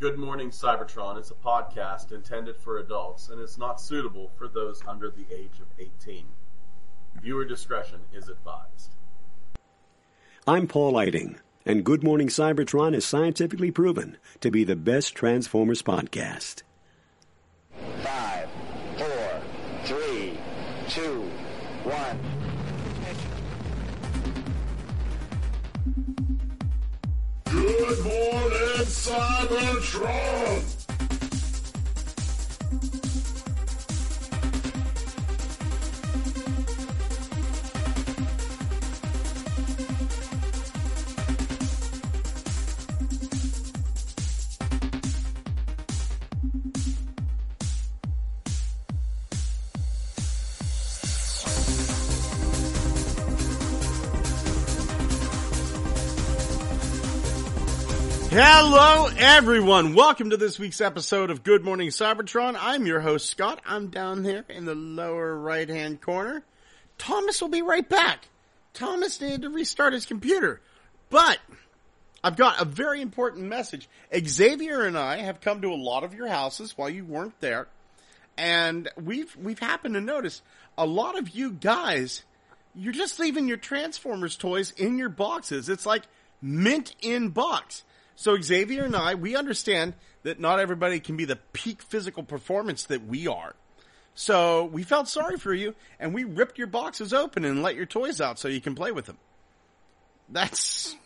Good Morning Cybertron is a podcast intended for adults and is not suitable for those under the age of 18. Viewer discretion is advised. I'm Paul Lighting, and Good Morning Cybertron is scientifically proven to be the best Transformers podcast. Five, four, three, two, one. Good morning, Cybertron! Hello, everyone. Welcome to this week's episode of Good Morning Cybertron. I'm your host, Scott. I'm down here in the lower right hand corner. Thomas will be right back. Thomas needed to restart his computer, but I've got a very important message. Xavier and I have come to a lot of your houses while you weren't there, and we've we've happened to notice a lot of you guys. You're just leaving your Transformers toys in your boxes. It's like mint in box. So Xavier and I, we understand that not everybody can be the peak physical performance that we are. So we felt sorry for you and we ripped your boxes open and let your toys out so you can play with them. That's,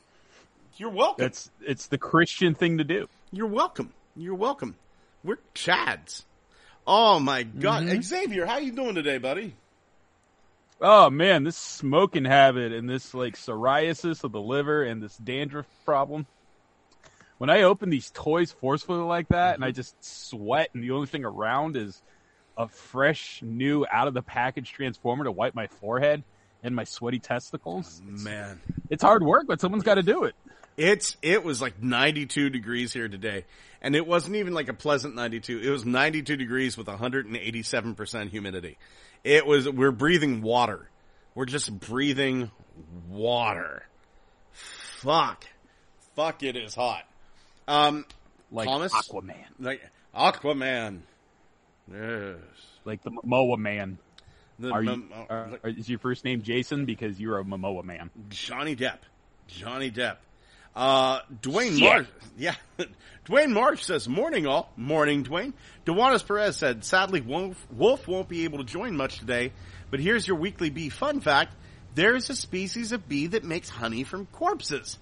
you're welcome. That's it's the Christian thing to do. You're welcome. You're welcome. We're Chads. Oh my god. Mm-hmm. Xavier, how you doing today, buddy? Oh man, this smoking habit and this like psoriasis of the liver and this dandruff problem. When I open these toys forcefully like that and I mm-hmm. just sweat and the only thing around is a fresh, new, out of the package transformer to wipe my forehead and my sweaty testicles. Oh, man. It's hard work, but someone's got to do it. It's it was like 92 degrees here today, and it wasn't even like a pleasant 92. It was 92 degrees with 187 percent humidity. It was we're breathing water. We're just breathing water. Fuck, fuck! It is hot. Um, Like Thomas, Aquaman. like Aquaman. Yes. Like the Momoa man. The, Are you, mem- are- are- is your first name Jason because you're a Momoa man? Johnny Depp? Johnny Depp. Uh, Dwayne Shit. Marsh. Yeah. Dwayne Marsh says, morning all. Morning, Dwayne. Dewanis Perez said, sadly, Wolf, Wolf won't be able to join much today, but here's your weekly bee fun fact. There's a species of bee that makes honey from corpses.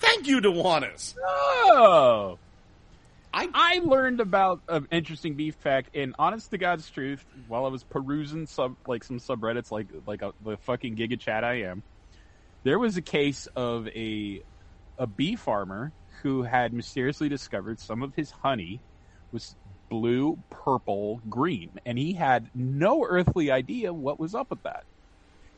Thank you, Dewanis. Oh, I, I learned about an interesting beef fact, and honest to God's truth, while I was perusing sub like some subreddits, like like a, the fucking giga chat I am, there was a case of a a bee farmer who had mysteriously discovered some of his honey was blue, purple, green, and he had no earthly idea what was up with that.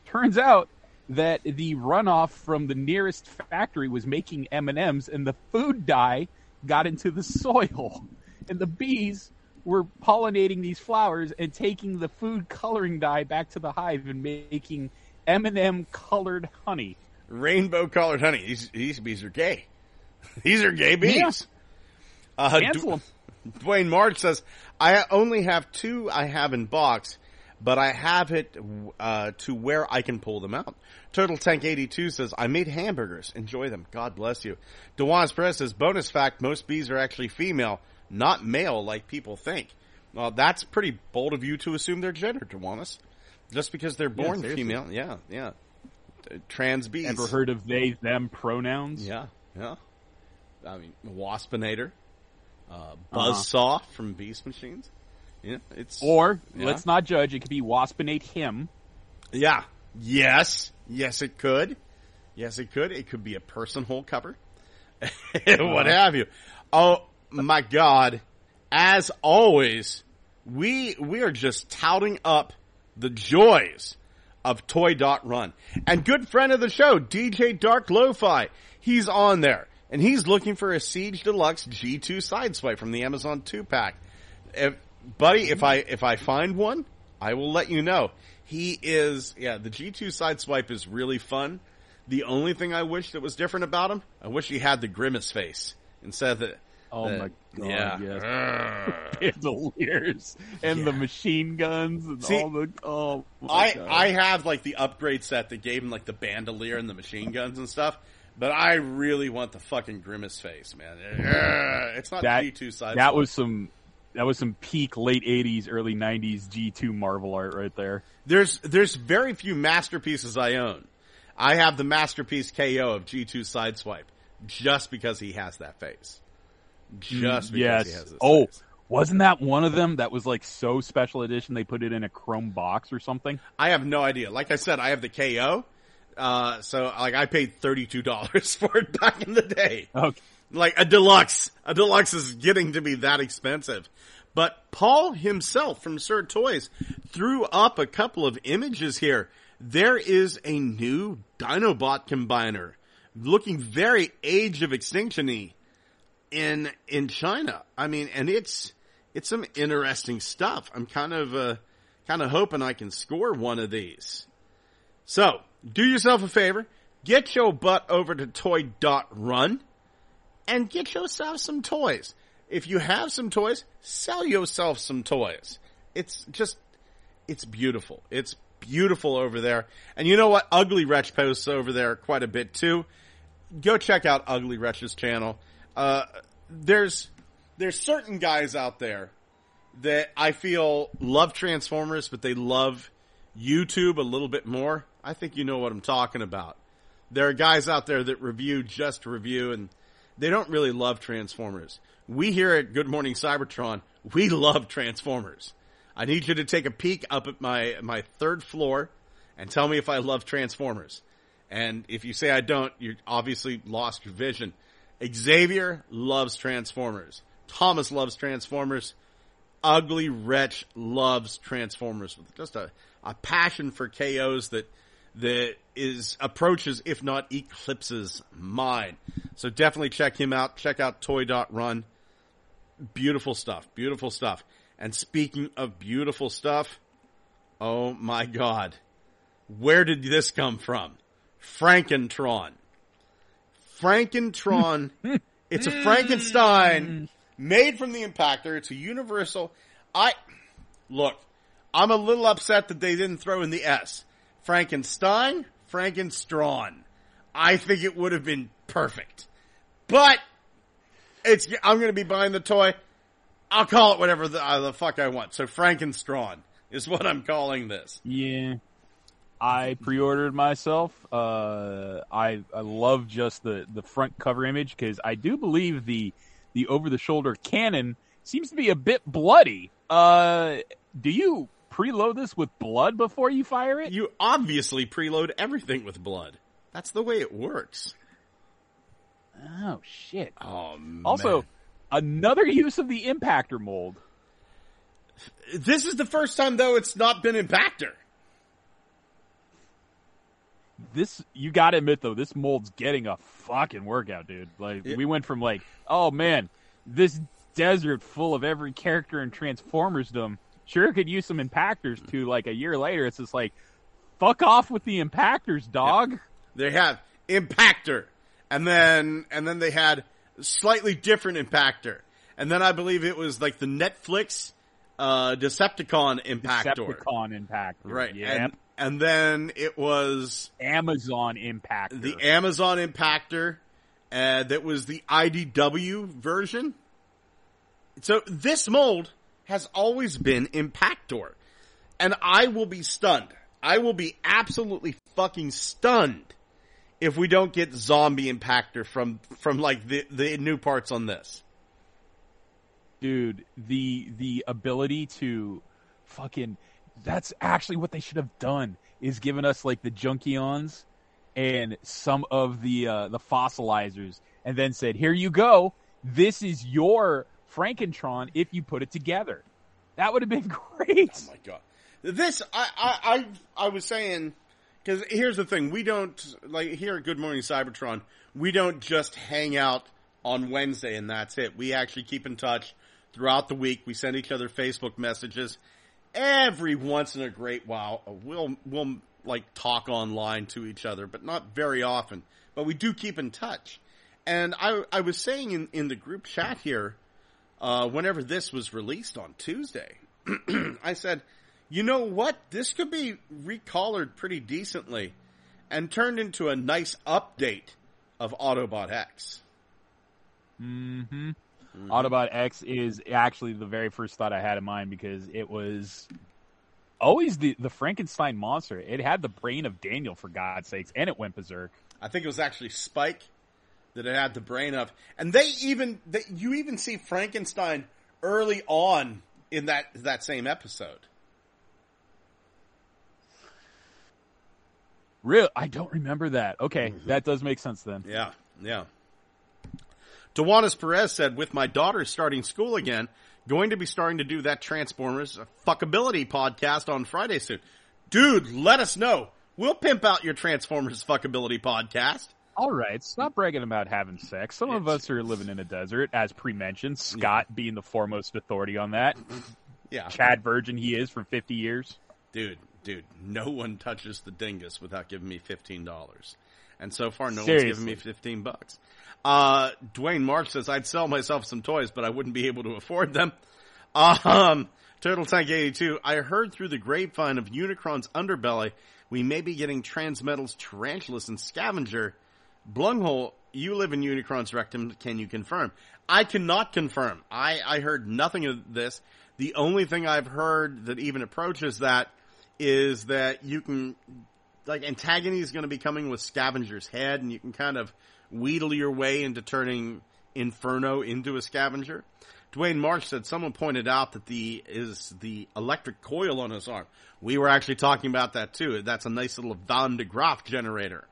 Turns out that the runoff from the nearest factory was making M&Ms and the food dye got into the soil and the bees were pollinating these flowers and taking the food coloring dye back to the hive and making M&M colored honey. rainbow colored honey. These, these bees are gay. These are gay bees. Uh, Cancel 'em. Dwayne Marsh says, I only have two I have in box, but I have it uh, to where I can pull them out. Turtle Tank 82 says, I made hamburgers. Enjoy them. God bless you. Dewan Perez says, bonus fact, most bees are actually female, not male like people think. Well, that's pretty bold of you to assume their gender, Dewanis. Just because they're born seriously. female. Yeah, yeah. Uh, Trans bees. Ever heard of they them pronouns? Yeah, yeah. I mean, Waspinator, uh, Buzzsaw from Beast Machines. Yeah, it's Or Yeah. let's not judge. It could be waspinate him. yeah, yes, yes, it could. Yes, it could. It could be a person hole cover, uh-huh. what have you. Oh my God! As always, we we are just touting up the joys of Toy Dot Run. And good friend of the show, DJ Dark Lo-Fi, he's on there. And he's looking for a Siege Deluxe G2 Sideswipe from the Amazon 2 pack. If, buddy, if I, if I find one, I will let you know. He is, yeah, the G2 Sideswipe is really fun. The only thing I wish that was different about him, I wish he had the grimace face instead of the, Oh The- my god, yeah. yes. bandoliers and the machine guns and See, all the oh I God. I have like the upgrade set that gave him like the bandolier and the machine guns and stuff. But I really want the fucking grimace face, man. It's not G two side. that was some that was some peak late '80s, early '90s G2 Marvel art right there. There's there's very few masterpieces I own. I have the masterpiece KO of G2 Sideswipe just because he has that face. Just because he has yes. this Oh, face. wasn't that one of them that was like so special edition they put it in a chrome box or something? I have no idea. Like I said, I have the KO. Uh, so like I paid $32 for it back in the day. Okay. Like a deluxe. A deluxe is getting to be that expensive. But Paul himself from Sir Toys threw up a couple of images here. There is a new Dinobot combiner looking very Age of Extinction-y in, in China. I mean, and it's, it's some interesting stuff. I'm kind of, uh, kind of hoping I can score one of these. So, do yourself a favor, get your butt over to toy.run and get yourself some toys. If you have some toys, sell yourself some toys. It's just, it's beautiful. It's beautiful over there. And you know what? Ugly Wretch posts over there quite a bit too. Go check out Ugly Wretch's channel. Uh, there's, there's certain guys out there that I feel love Transformers, but they love YouTube a little bit more. I think you know what I'm talking about. There are guys out there that review just review and they don't really love Transformers. We here at Good Morning Cybertron, we love Transformers. I need you to take a peek up at my, my third floor and tell me if I love Transformers. And if you say I don't, you obviously lost your vision. Xavier loves Transformers. Thomas loves Transformers. Ugly Wretch loves Transformers with just a, a passion for KOs that that is approaches, if not eclipses mine. So definitely check him out. Check out toy.run. Beautiful stuff. Beautiful stuff. And speaking of beautiful stuff, oh my god. Where did this come from? Frankentron. Frankentron. it's a Frankenstein made from the impactor. It's a universal. I, look, I'm a little upset that they didn't throw in the S. Frankenstein, Frankenstrawn. I think it would have been perfect. But, it's, I'm gonna be buying the toy. I'll call it whatever the, uh, the fuck I want. So Frankenstrawn is what I'm calling this. Yeah. I pre-ordered myself. Uh, I I love just the, the front cover image because I do believe the the over the shoulder cannon seems to be a bit bloody. Uh, do you preload this with blood before you fire it? You obviously preload everything with blood. That's the way it works. oh shit! Oh man. Also, another use of the impactor mold. this is the first time though it's not been impactor. this you gotta admit though, this mold's getting a fucking workout, dude. Like we went from like, oh man, this desert full of every character in Transformersdom sure could use some impactors to like a year later it's just like fuck off with the impactors, dog. They have impactor, and then and then they had slightly different impactor, and then I believe it was like the Netflix uh, Decepticon impactor, Decepticon impactor. right? Yeah. And and then it was Amazon impactor. the Amazon impactor uh, that was the IDW version. So this mold has always been impactor, and I will be stunned. I will be absolutely fucking stunned if we don't get zombie impactor from from like the the new parts on this. dude the the ability to fucking that's actually what they should have done is given us like the junkions and some of the uh the fossilizers and then said here you go this is your frankentron if you put it together that would have been great Oh my god. This I I I, I was saying because here's the thing: we don't like here at Good Morning Cybertron. We don't just hang out on Wednesday and that's it. We actually keep in touch throughout the week. We send each other Facebook messages every once in a great while. Uh, we'll we'll like talk online to each other, but not very often. But we do keep in touch. And I, I was saying in, in the group chat here, uh, whenever this was released on Tuesday, I said, you know what? This could be recolored pretty decently and turned into a nice update of Autobot X. Mm-hmm. Autobot X is actually the very first thought I had in mind because it was always the, the Frankenstein monster. It had the brain of Daniel, for God's sakes, and it went berserk. I think it was actually Spike that it had the brain of, and they even they, you even see Frankenstein early on in that that same episode. Real, I don't remember that. Okay, mm-hmm. that does make sense then. Yeah, yeah. Dewanis Perez said, with my daughter starting school again, going to be starting to do that Transformers fuckability podcast on Friday soon. Dude, let us know. We'll pimp out your Transformers fuckability podcast. All right, stop bragging about having sex. Some of us are living in a desert, as pre-mentioned. Scott being the foremost authority on that. Yeah. Chad Virgin, he is for fifty years. Dude, dude, no one touches the dingus without giving me fifteen dollars. And so far no one's Seriously. given me fifteen bucks. Uh Dwayne Marsh says I'd sell myself some toys, but I wouldn't be able to afford them. Um Turtle Tank 82, I heard through the grapevine of Unicron's underbelly, we may be getting Transmetal's Tarantulas and Scavenger. Blunghole, you live in Unicron's rectum, can you confirm? I cannot confirm. I, I heard nothing of this. The only thing I've heard that even approaches that is that you can, like, Antagony is going to be coming with Scavenger's head, and you can kind of wheedle your way into turning Inferno into a Scavenger. Dwayne Marsh said someone pointed out that the is the electric coil on his arm. We were actually talking about that too. That's a nice little Van de Graaff generator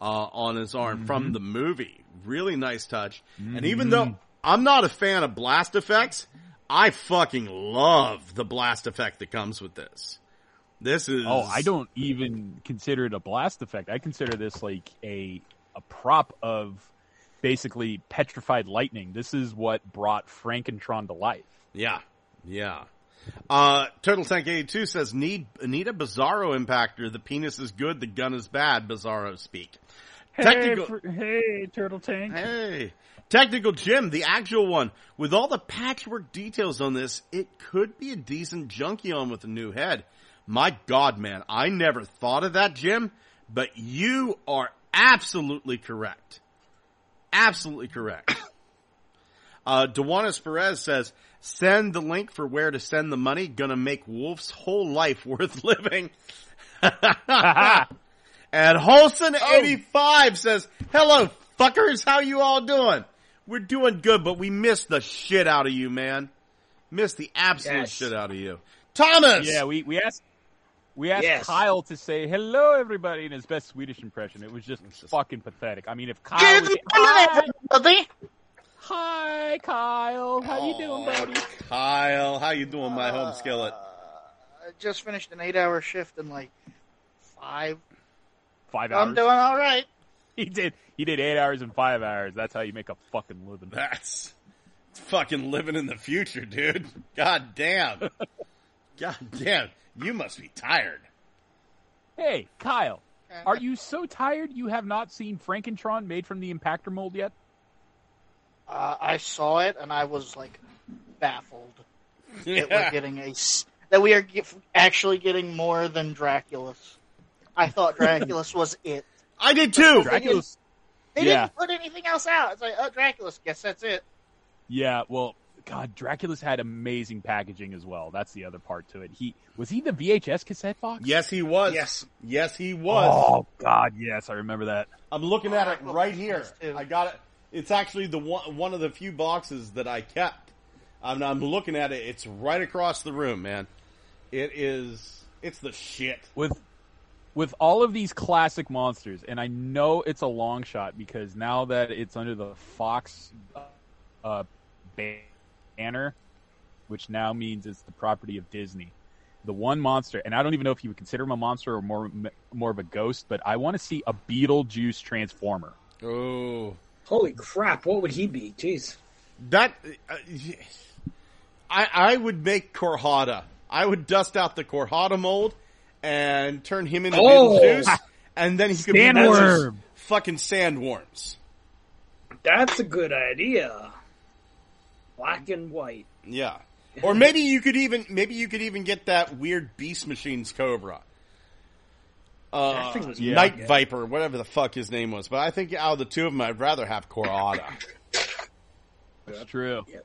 uh, on his arm from the movie. Really nice touch. And even though I'm not a fan of blast effects, I fucking love the blast effect that comes with this. This is Oh, I don't even consider it a blast effect. I consider this like a a prop of basically petrified lightning. This is what brought Frankentron to life. Yeah, yeah. Uh, Turtle Tank 82 says, need, need a Bizarro impactor. The penis is good, the gun is bad, Bizarro speak. Technical, hey, Turtle Tank. hey, Technical Jim, the actual one. With all the patchwork details on this, it could be a decent Junkion with a new head. My god, man, I never thought of that, Jim, but you are absolutely correct. Absolutely correct. Uh, Dewanis Perez says, send the link for where to send the money. Gonna make Wolf's whole life worth living. and Holson85 says, hello fuckers, how you all doing? We're doing good, but we missed the shit out of you, man. Missed the absolute Yes. shit out of you. Thomas! Yeah, we, we asked we asked Yes. Kyle to say hello everybody in his best Swedish impression. It was just just- fucking pathetic. I mean if Kyle Good was, morning, everybody. Hi Kyle, how you doing, buddy? Kyle, how you doing, my home uh, skillet? I just finished an eight-hour shift in like five. Five hours. I'm doing all right. He did. He did eight hours and five hours. That's how you make a fucking living. That's fucking living in the future, dude. God damn. God damn. You must be tired. Hey, Kyle, are you so tired you have not seen Frankentron made from the impactor mold yet? Uh, I saw it and I was like baffled that we're getting a s- that we are get, actually getting more than Draculus. I thought Draculus was it. I did too. Draculus. They Yeah. didn't put anything else out. It's like, oh, Draculus. Guess that's it. Yeah, well, God, Draculus had amazing packaging as well. That's the other part to it. He was he the VHS cassette box? Yes, he was. Yes. Yes, he was. Oh God, yes, I remember that. I'm looking at it right here. this. I got it. It's actually the one, one of the few boxes that I kept. I'm, I'm looking at it. It's right across the room, man. It is. It's the shit. with with all of these classic monsters, and I know it's a long shot because now that it's under the Fox uh, banner, which now means it's the property of Disney. The one monster, and I don't even know if you would consider him a monster or more more of a ghost, but I want to see a Beetlejuice transformer. Oh, Holy crap! What would he be? Jeez. that. Uh, I I would make Korhada. I would dust out the Korhada mold and turn him into Oh. Beetlejuice, and then he could be one of those Sandworm. fucking sandworms. That's a good idea. Black and white. Yeah. Or maybe you could even maybe you could even get that weird Beast Machines Cobra. Uh, That thing was Night good. Viper, whatever the fuck his name was. But I think out of the two of them, I'd rather have Korada. That's true. Yes.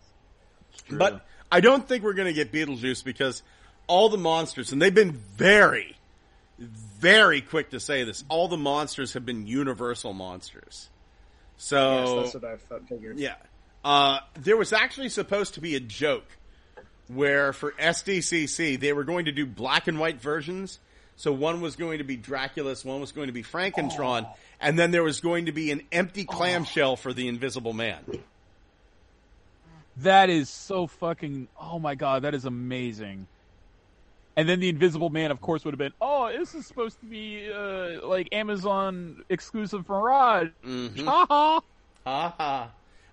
True. But I don't think we're going to get Beetlejuice because all the monsters, and they've been very, very quick to say this, all the monsters have been universal monsters. So, yes, that's what I figured. yeah. Uh, there was actually supposed to be a joke where for SDCC they were going to do black and white versions. So one was going to be Draculus, one was going to be Frankentron, and then there was going to be an empty clamshell for the Invisible Man. That is so fucking. Oh my god, that is amazing. And then the Invisible Man, of course, would have been. Oh, this is supposed to be uh, like Amazon exclusive Mirage. Mhm. Haha. Haha.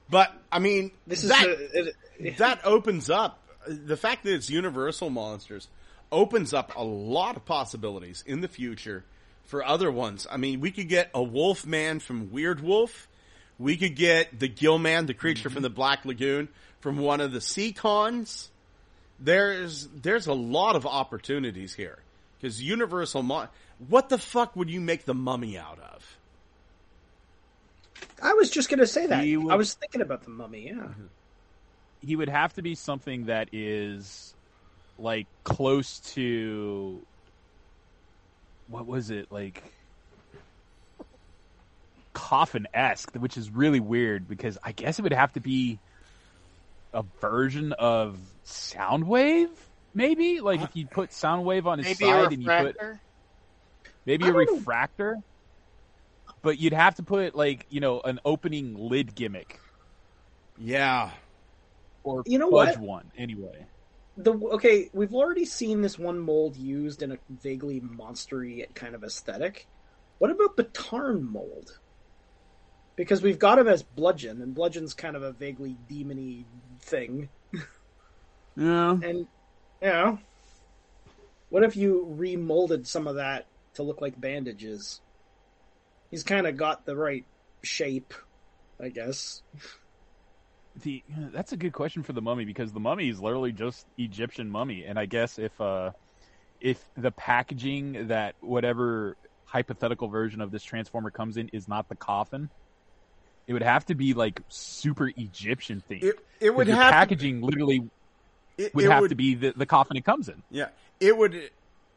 But I mean, This is that the, it, that opens up the fact that it's Universal monsters opens up a lot of possibilities in the future for other ones. I mean, we could get a Wolf Man from Weird Wolf. We could get the Gill Man, the creature from the Black Lagoon, from one of the Sea Cons. There's there's a lot of opportunities here because Universal. Mon- what the fuck would you make the Mummy out of? I was just gonna say that. Would- I was thinking about the mummy. Yeah. Mm-hmm. he would have to be something that is like close to what was it like coffin esque, which is really weird because I guess it would have to be a version of Soundwave, maybe? Like if you put Soundwave on his Maybe side and you put maybe a refractor, but you'd have to put like you know an opening lid gimmick. Yeah, or You know fudge what? one anyway. The okay, we've already seen this one mold used in a vaguely monstery kind of aesthetic. What about the Tarn mold? Because we've got him as Bludgeon, and Bludgeon's kind of a vaguely demony thing. Yeah. And you know, what if you remolded some of that to look like bandages? He's kind of got the right shape, I guess. The that's a good question for the mummy because the mummy is literally just Egyptian mummy, and I guess if uh if the packaging that whatever hypothetical version of this transformer comes in is not the coffin, it would have to be like super Egyptian themed. it it would have to, packaging literally it, would it have would- to be the, the coffin it comes in. Yeah, it would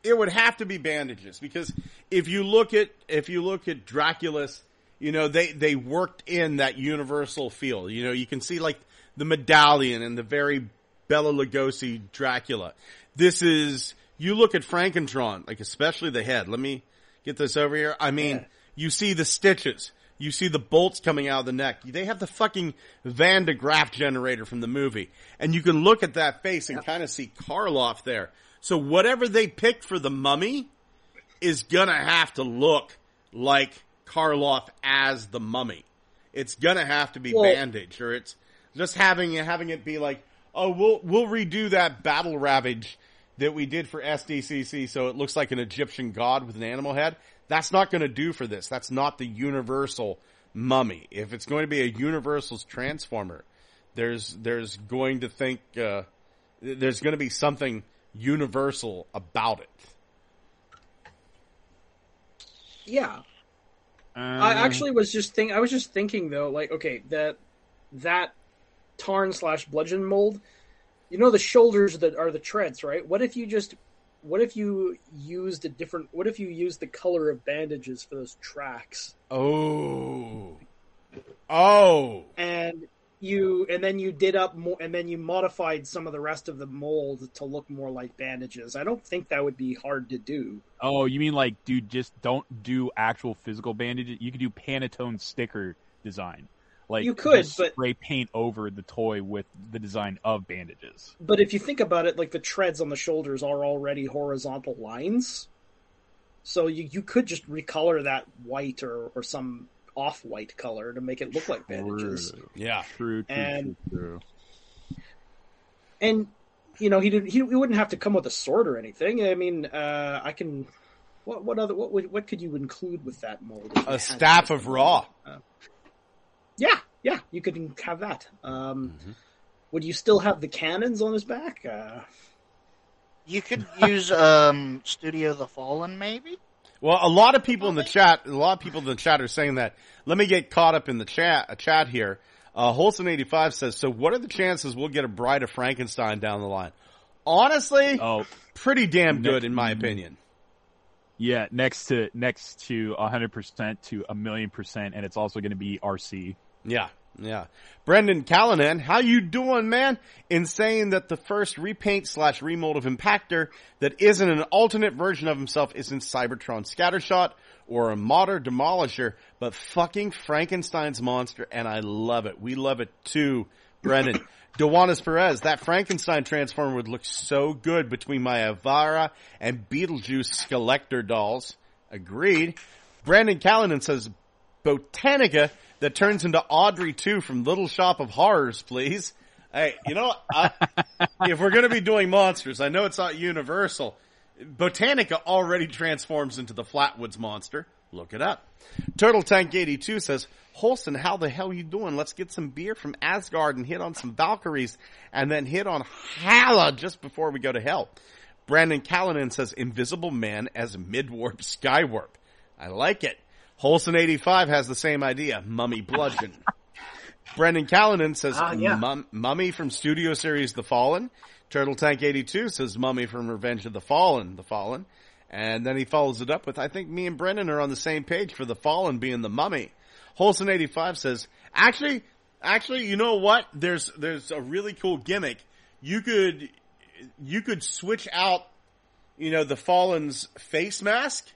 it would have to be bandages because if you look at if you look at Draculus, you know they they worked in that universal feel. You know you can see like the medallion and the very Bela Lugosi Dracula. This is you look at Frankentron, like especially the head. Let me get this over here. I mean, Yeah. you see the stitches. You see the bolts coming out of the neck. They have the fucking Van de Graaff generator from the movie. And you can look at that face and kind of see Karloff there. So whatever they picked for the mummy is gonna have to look like Karloff as the mummy. It's gonna have to be Well- bandaged or it's just having having it be like, oh, we'll we'll redo that battle ravage that we did for SDCC so it looks like an Egyptian god with an animal head. That's not going to do for this. That's not the universal mummy. If it's going to be a universal's transformer, there's there's going to think uh, there's going to be something universal about it. Yeah, Uh, I actually was just think I was just thinking though, like okay, that that Tarn slash Bludgeon mold, you know the shoulders that are the treads, right? What if you just what if you used a different what if you used the color of bandages for those tracks? Oh, oh, And you and then you did up more and then you modified some of the rest of the mold to look more like bandages. I don't think that would be hard to do. Oh, you mean like, dude, just don't do actual physical bandages. You could do Pantone sticker design. Like You could, just but- spray paint over the toy with the design of bandages. But if you think about it, like the treads on the shoulders are already horizontal lines. So you, you could just recolor that white or, or some off white color to make it look like bandages. yeah. True, true, And- true, true. And you know, he did he, he wouldn't have to come with a sword or anything. I mean, uh, I can what what other what would- what could you include with that mold? A staff to? of Ra. Yeah, yeah, you could have that. Um, Would you still have the cannons on his back? Uh, You could use um, Studio the Fallen, maybe. Well, a lot of people in the chat, a lot of people in the chat are saying that. Let me get caught up in the chat, a chat here. Uh, Holson85 says, so what are the chances we'll get a Bride of Frankenstein down the line? Honestly, Oh, pretty damn good in my opinion. yeah, next to next to hundred percent to a million percent, and it's also going to be RC. Yeah, yeah. Brendan Callanan, how you doing, man? In saying that the first repaint slash remold of Impactor that isn't an alternate version of himself isn't Cybertron Scattershot or a modern Demolisher, but fucking Frankenstein's monster, and I love it. We love it too, Brendan. Dewanis Perez, that Frankenstein transformer would look so good between my Avara and Beetlejuice Skeletor dolls. Agreed. Brandon Callanan says, Botanica that turns into Audrey 2 from Little Shop of Horrors, please. Hey, you know, I, if we're going to be doing monsters, I know it's not universal. Botanica already transforms into the Flatwoods monster. Look it up. Turtle Tank 82 says, Holston, how the hell you doing? Let's get some beer from Asgard and hit on some Valkyries and then hit on Hela just before we go to hell. Brandon Callanan says, Invisible Man as Midwarp Skywarp. I like it. Holson85 has the same idea. Mummy Bludgeon. Brendan Callanan says Ah, yeah. Mummy from Studio Series The Fallen. Turtle Tank 82 says Mummy from Revenge of the Fallen, The Fallen. And then he follows it up with, I think me and Brendan are on the same page for The Fallen being the Mummy. Holson 85 says, actually, actually, you know what? There's, there's a really cool gimmick. You could, you could switch out, you know, the Fallen's face mask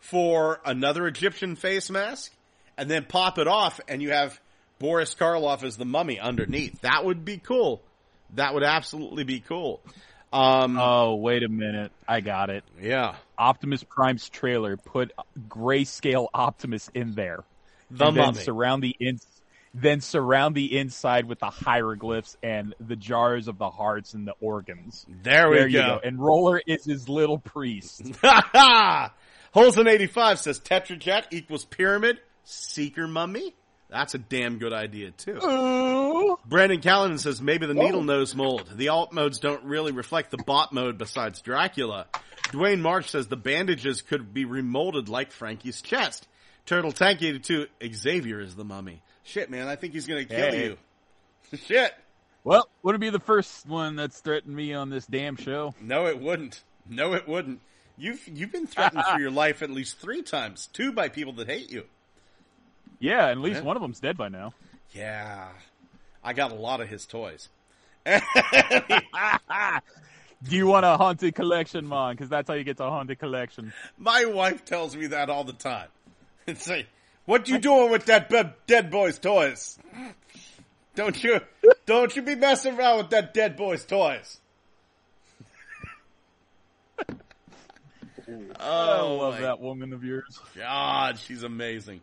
for another Egyptian face mask and then pop it off and you have Boris Karloff as the mummy underneath. That would be cool. That would absolutely be cool. Um, Oh, wait a minute, I got it. yeah. Optimus Prime's trailer put grayscale Optimus in there, The and then mummy. surround the in, then surround the inside with the hieroglyphs and the jars of the hearts and the organs. there we There you go. go. And Roller is his little priest. Holson 85 says Tetrajet equals pyramid, seeker mummy. That's a damn good idea too. Brandon Callanan says maybe the needle nose mold. The alt modes don't really reflect the bot mode besides Dracula. Dwayne Marsh says the bandages could be remolded like Frankie's chest. Turtle Tank 82, Xavier is the mummy. Shit, man, I think he's gonna kill Hey. you. Shit. well, wouldn't be the first one that's threatened me on this damn show. No, it wouldn't. No, it wouldn't. You've you've been threatened for your life at least three times. Two by people that hate you. Yeah, at least Yeah. one of them's dead by now. Yeah, I got a lot of his toys. Do you want a haunted collection, man? Because that's how you get to a haunted collection. My wife tells me that all the time. It's like, what you doing with that be- dead boy's toys? Don't you, don't you be messing around with that dead boy's toys. I oh, love my that woman of yours. God, she's amazing.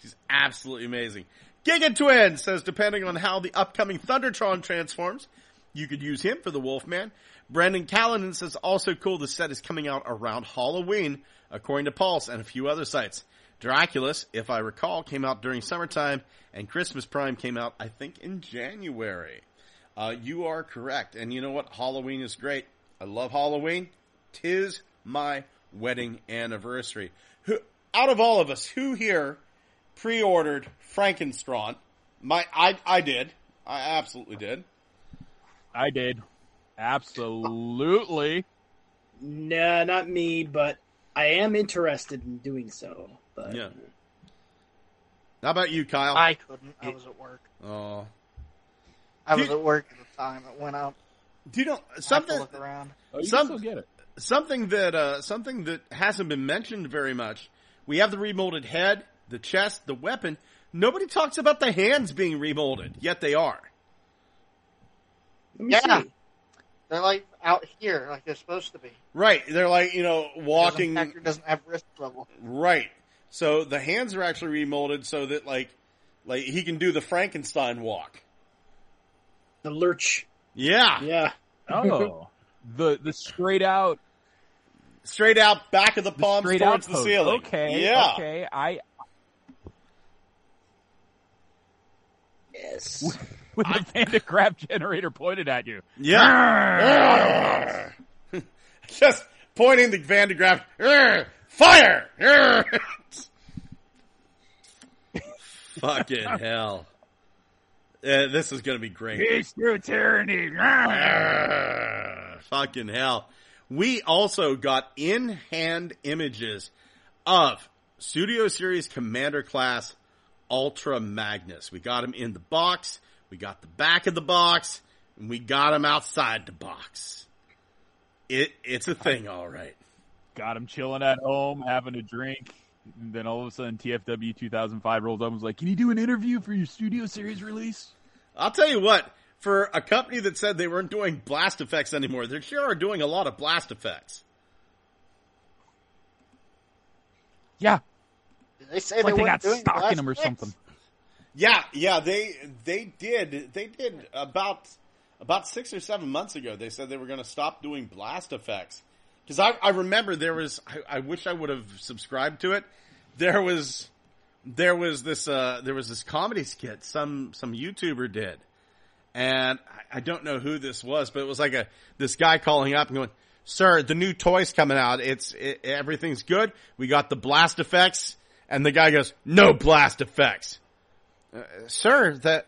She's absolutely amazing. Giga Twin says, depending on how the upcoming Thundertron transforms, you could use him for the Wolfman. Brandon Callanan says, also cool, the set is coming out around Halloween, according to Pulse and a few other sites. Draculus, if I recall, came out during summertime, and Christmas Prime came out, I think, in January. Uh, you are correct. And you know what? Halloween is great. I love Halloween. Tis my wedding anniversary. Who, out of all of us, who here pre-ordered Frankenstrawn? My, I, I did. I absolutely did. I did. Absolutely. nah, not me, but I am interested in doing so. But Yeah. How about you, Kyle? I couldn't. Mm-hmm. I was at work. oh, I was Dude. at work at the time it went out. do you know I have to something? look around. Oh, you Some- can still get it. Something that uh, something that hasn't been mentioned very much. We have the remolded head, the chest, the weapon. Nobody talks about the hands being remolded, yet they are. let me Yeah. see. They're like out here, like they're supposed to be. Right. They're like, you know, walking. Actor doesn't have wrist level. Right. So the hands are actually remolded so that like, like he can do the Frankenstein walk. the lurch. Yeah. Yeah, Oh, the the straight out, Straight out back of the the palms straight out towards the ceiling. Okay, Yeah. okay. I Yes. with a Van de generator pointed at you. Yeah. Just pointing the Van de Graaff. Fire! Fucking hell. Uh, this is going to be great. Peace through tyranny. Arr! Fucking hell. We also got in hand images of Studio Series Commander Class Ultra Magnus. We got him in the box, we got the back of the box, and we got him outside the box. It it's a thing, all right. Got him chilling at home, having a drink. And then all of a sudden, TFW 2005 rolls up and was like, Can you do an interview for your Studio Series release? I'll tell you what, for a company that said they weren't doing blast effects anymore, they sure are doing a lot of blast effects. Yeah. They say It's like they, they weren't got doing stock in them or effects. something. Yeah, yeah, they they did they did about about six or seven months ago. They said they were going to stop doing blast effects because I, I remember there was I, I wish I would have subscribed to it. There was there was this uh there was this comedy skit some some YouTuber did, and I, don't know who this was, but it was like a this guy calling up and going, "Sir, the new toy's coming out. It's it, everything's good. We got the blast effects." And the guy goes, "No blast effects." Uh, sir, that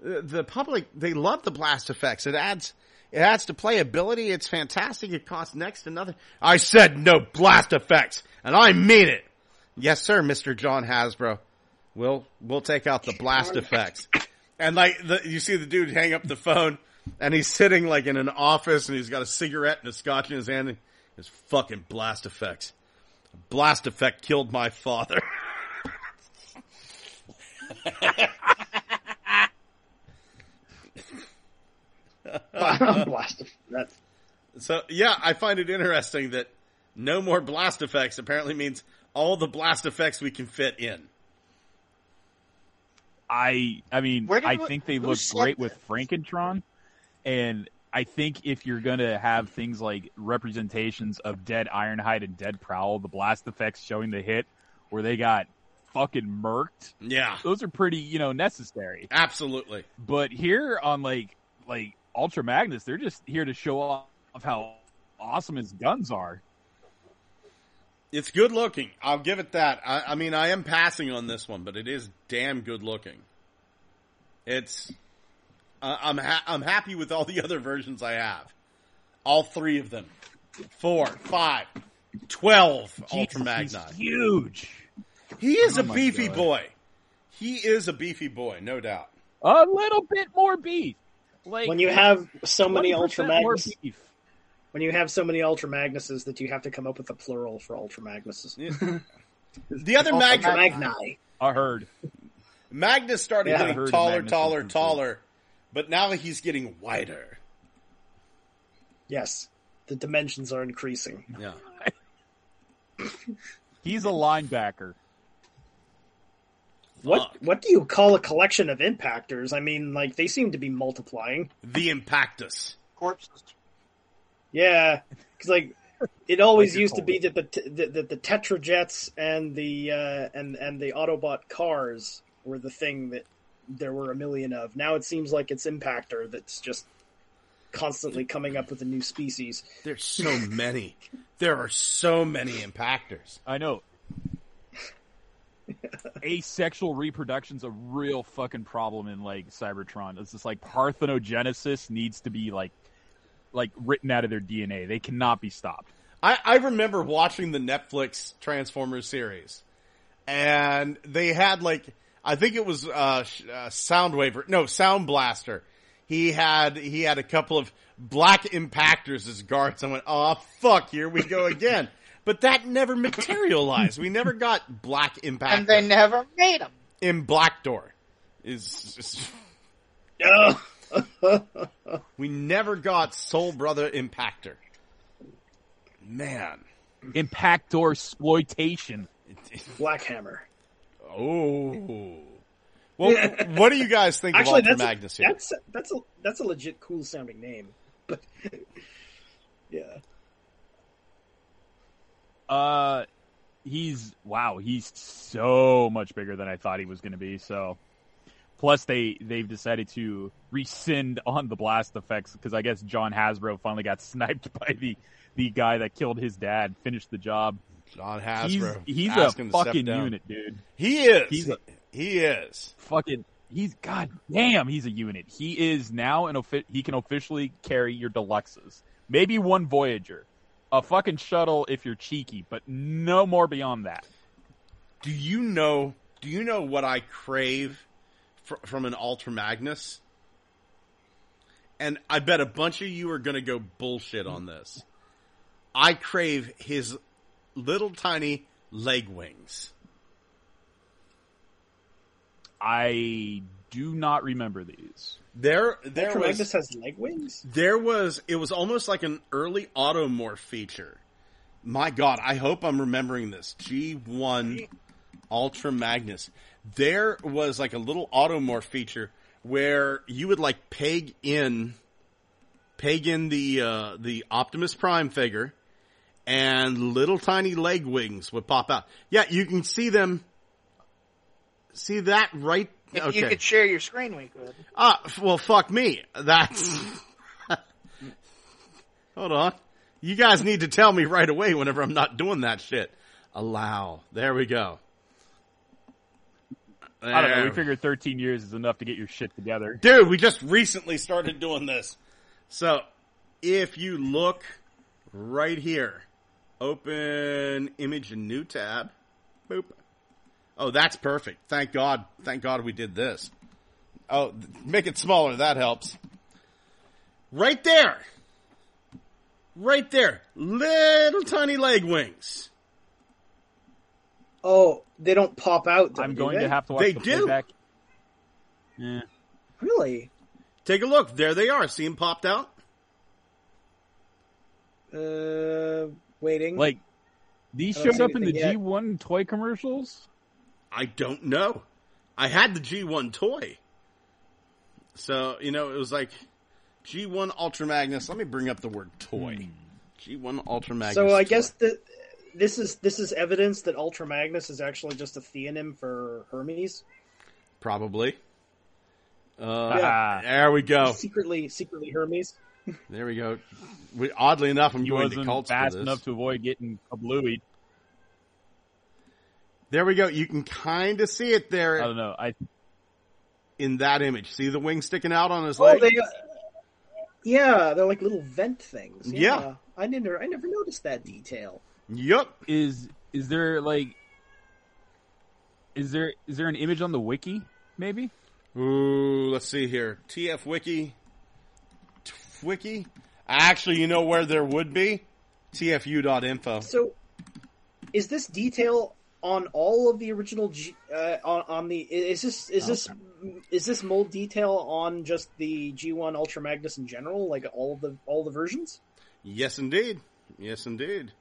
the public they love the blast effects. It adds it adds to playability. It's fantastic. It costs next to nothing. I said no blast effects, and I mean it. Yes, sir, Mister John Hasbro. We'll we'll take out the blast effects. And like the, you see the dude hang up the phone, and he's sitting like in an office, and he's got a cigarette and a scotch in his hand. And his fucking blast effects. Blast effect killed my father. Blast. That's So yeah, I find it interesting that no more blast effects apparently means all the blast effects we can fit in. I I mean Where did I we- think they look great this? with Frankentron, and I think if you're gonna have things like representations of Dead Ironhide and Dead Prowl, the blast effects showing the hit where they got fucking murked, Yeah, those are pretty you know necessary. absolutely. But here on like like Ultra Magnus, they're just here to show off how awesome his guns are. It's good looking. I'll give it that. I, I mean, I am passing on this one, but it is damn good looking. It's. Uh, I'm ha- I'm happy with all the other versions I have. All three of them. Four, five, twelve Ultra Jesus, Magni. he's huge. He is Oh a beefy God. boy. He is a beefy boy, no doubt. A little bit more beef. Like when you have so many 20% Ultra more Magnus, beef. When you have so many Ultra Magnuses that you have to come up with a plural for Ultra Magnuses. The other Ultra Magnus, Ultra Magni. I heard. Magnus started Yeah, getting taller, Magnus taller, taller, but now he's getting wider. Yes, the dimensions are increasing. Yeah. He's a linebacker. What Fuck. what do you call a collection of impactors? I mean, like they seem to be multiplying. The Impactus. Corpses. Yeah, because like it always Like used to told be that the t- the, the, the Tetra jets and the uh, and and the Autobot cars were the thing that there were a million of. Now it seems like it's Impactor that's just constantly coming up with a new species. There's so many. There are so many Impactors. I know. Asexual reproduction's a real fucking problem in like Cybertron. It's just like parthenogenesis needs to be like like written out of their DNA. They cannot be stopped. I, I remember watching the Netflix Transformers series, and they had like I think it was uh, sh- uh, Soundwave, no Sound Blaster. He had he had a couple of black impactors as guards. I went, oh fuck, here we go again. but that never materialized. We never got black impactors And they never made them. in Black Door. Is, is Ugh. we never got Soul Brother Impactor. Man. Impactor exploitation. Black Hammer. Oh. Well, what do you guys think Actually, of Ultra that's a, Magnus here? that's a, that's a that's a legit cool sounding name. But yeah, Uh, he's wow. He's so much bigger than I thought he was going to be. So, Plus, they they've decided to rescind on the blast effects because I guess John Hasbro finally got sniped by the the guy that killed his dad. Finished the job. John Hasbro. he's Ask a him to step fucking unit, dude. He is. He's a- he is. Fucking he's god damn. He's a unit. He is now an he can officially carry your deluxes. Maybe one Voyager, a fucking shuttle if you're cheeky, but no more beyond that. Do you know? Do you know what I crave fr- from an Ultra Magnus? And I bet a bunch of you are going to go bullshit on this. I crave his little tiny leg wings. I do not remember these. There, there Ultra was Magnus has leg wings. there was it was almost like an early automorph feature. My God, I hope I'm remembering this. G1 Ultra Magnus. There was like a little automorph feature where you would like peg in peg in the uh, the Optimus Prime figure and little tiny leg wings would pop out. Yeah, you can see them see that right If okay. you could share your screen, we could. Ah, well, fuck me. That's. Hold on. You guys need to tell me right away whenever I'm not doing that shit. Allow. There we go. I don't know. We figured 13 years is enough to get your shit together. Dude, we just recently started doing this. So, if you look right here, open image and new tab. Boop. Oh, that's perfect. Thank God. Thank God we did this. Oh, make it smaller. That helps. Right there. Right there. Little tiny leg wings. Oh, they don't pop out. though, I'm do going they? to have to watch They the do. playback. Yeah. really. Take a look. There they are. See them popped out? Uh, waiting. Like these I don't showed see up in the anything yet. G1 toy commercials. I don't know. I had the G1 toy. So, you know, it was like G1 Ultra Magnus. Let me bring up the word toy. G1 Ultra Magnus. so I toy. guess that this is this is evidence that Ultra Magnus is actually just a theonym for Hermes. Probably. Uh, Yeah. There we go. Secretly, secretly Hermes. There we go. We, oddly enough, I'm He going to wasn't cults for fast this. enough to avoid getting kablooied. There we go. You can kind of see it there. I don't know. I in that image. See the wing sticking out on his Oh, leg? they. Yeah, they're like little vent things. Yeah. I never, I never noticed that detail. Yup. is is there like is there is there an image on the wiki maybe? Ooh, let's see here. TF Wiki. T- Wiki? Actually, you know where there would be? TFU.info. So, is this detail on all of the original G, uh, on, on the is this is this is this mold detail on just the G1 Ultra Magnus in general, like all of the all the versions? Yes, indeed. Yes, indeed.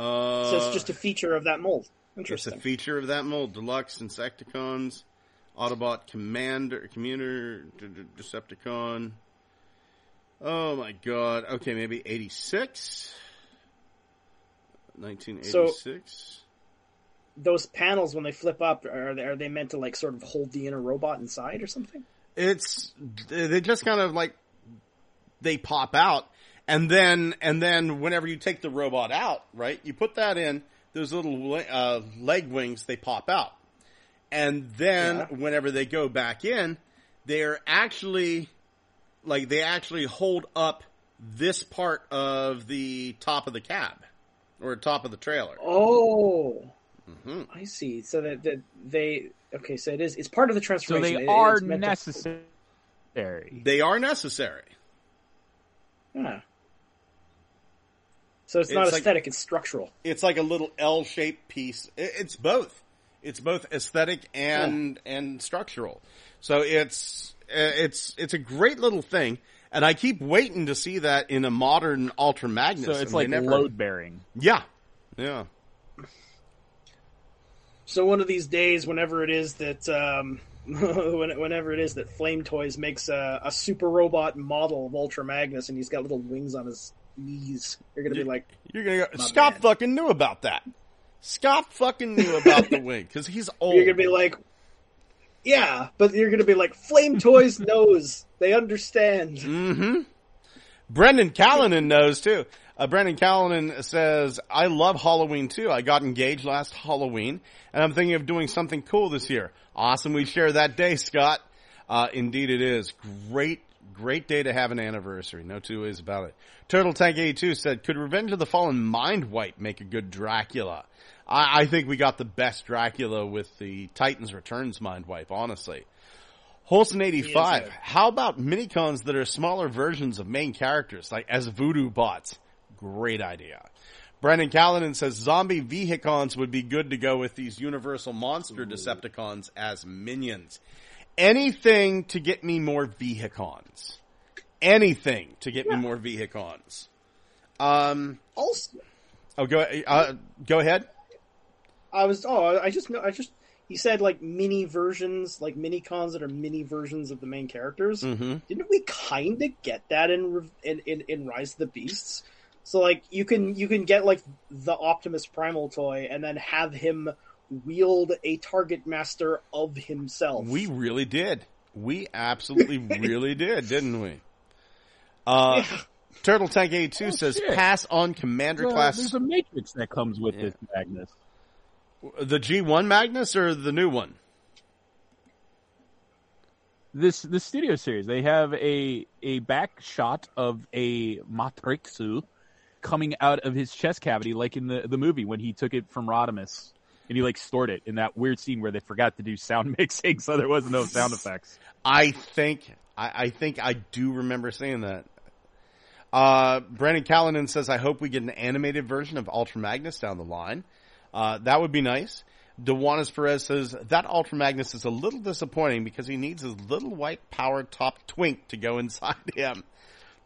Uh, So it's just a feature of that mold. Interesting. It's a feature of that mold. Deluxe Insecticons, Autobot Commander, Commuter, Decepticon. Oh my god. Okay, maybe 86? 1986? Those panels when they flip up are they, are they meant to like sort of hold the inner robot inside or something? it's, they just kind of like, they pop out. And then, and then whenever you take the robot out, right, you put that in, those little uh, leg wings, they pop out. And then Yeah. whenever they go back in, they're actually like they actually hold up this part of the top of the cab or top of the trailer. Oh, Mhm. I see. So that, that they okay. So it is. It's part of the So they It- are it's meant to- necessary. They are necessary. Yeah. So it's, not It's like- aesthetic; it's structural. It's like a little L-shaped piece. It's both. It's both aesthetic and and structural. So it's uh, it's it's a great little thing, and I keep waiting to see that in a modern Ultra Magnus. So it's like never- load bearing. Yeah, yeah. So one of these days, whenever it is that, um, whenever it is that Flame Toys makes a, a super robot model of Ultra Magnus, and he's got little wings on his knees, you're gonna be like, You're gonna go. Scott man. fucking knew about that. Scott fucking knew about the wing because he's old. you're gonna be like, Yeah, but you're gonna be like, Flame Toys knows. They understand. Mm-hmm. Brendan Callanan knows too. Uh, Brendan Callanan says, I love Halloween too. I got engaged last Halloween and I'm thinking of doing something cool this year. Awesome. We share that day, Scott. Uh, indeed it is. Great, great day to have an anniversary. No two ways about it. Turtle Tank 82 said, could Revenge of the Fallen Mind Wipe make a good Dracula? I, I think we got the best Dracula with the Titans Returns Mind Wipe, honestly. Holson 85. How about minicons that are smaller versions of main characters, like as voodoo bots? Great idea. Brandon Callanan says zombie vehicons would be good to go with these universal monster Decepticons as minions. Anything to get me more vehicons. Anything to get me more vehicons. Um, Also, oh, go, uh, go ahead. I was oh I just know I just he said like mini versions like mini cons that are mini versions of the main characters. Mm-hmm. Didn't we kind of get that in, in in in Rise of the Beasts? So like you can you can get like the Optimus Primal toy and then have him wield a target master of himself. We really did. We absolutely really did, didn't we? Uh, Turtle Tank 82 Oh, says shit. pass on Commander class. There's a matrix that comes with Yeah. this Magnus. The G1 Magnus or the new one? This the studio series they have a a back shot of a Matrixu coming out of his chest cavity, like in the the movie when he took it from Rodimus and he like stored it in that weird scene where they forgot to do sound mixing, so there was no sound effects. I think I, I think I do remember saying that. Uh, Brandon Callanan says, "I hope we get an animated version of Ultra Magnus down the line. Uh, that would be nice." Dewanis Perez says that Ultra Magnus is a little disappointing because he needs his little white power top twink to go inside him.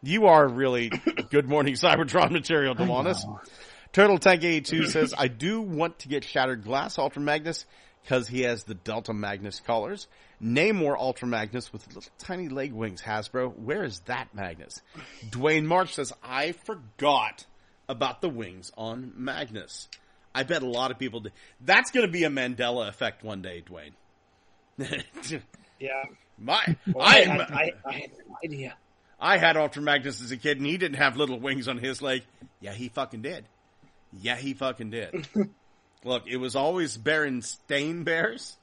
You are really good morning Cybertron material, Dewanis. Turtle Tank 82 says, I do want to get Shattered Glass Ultra Magnus because he has the Delta Magnus colors. Namor Ultra Magnus with little tiny leg wings, Hasbro. Where is that Magnus? Dwayne Marsh says, I forgot about the wings on Magnus. I bet a lot of people did. That's going to be a Mandela effect one day, Dwayne. yeah. My, I, I, had, I, I had no idea. I had Ultra Magnus as a kid, and he didn't have little wings on his leg. Yeah, he fucking did. Yeah, he fucking did. Look, it was always Berenstain Bears.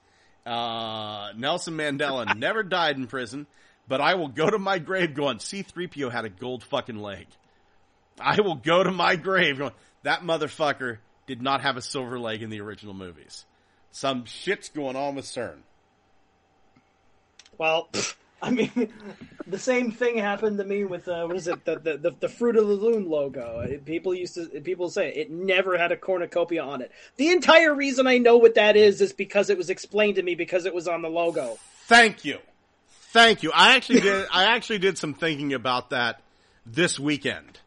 Uh, Nelson Mandela never died in prison, but I will go to my grave going, C-3PO had a gold fucking leg. I will go to my grave going, that motherfucker did not have a silver leg in the original movies. Some shit's going on with CERN. Well, pfft, I mean, the same thing happened to me with uh, what is it? The, the the the Fruit of the Loom logo. People used to people say it never had a cornucopia on it. The entire reason I know what that is is because it was explained to me because it was on the logo. Thank you. Thank you. I actually did, I actually did some thinking about that this weekend.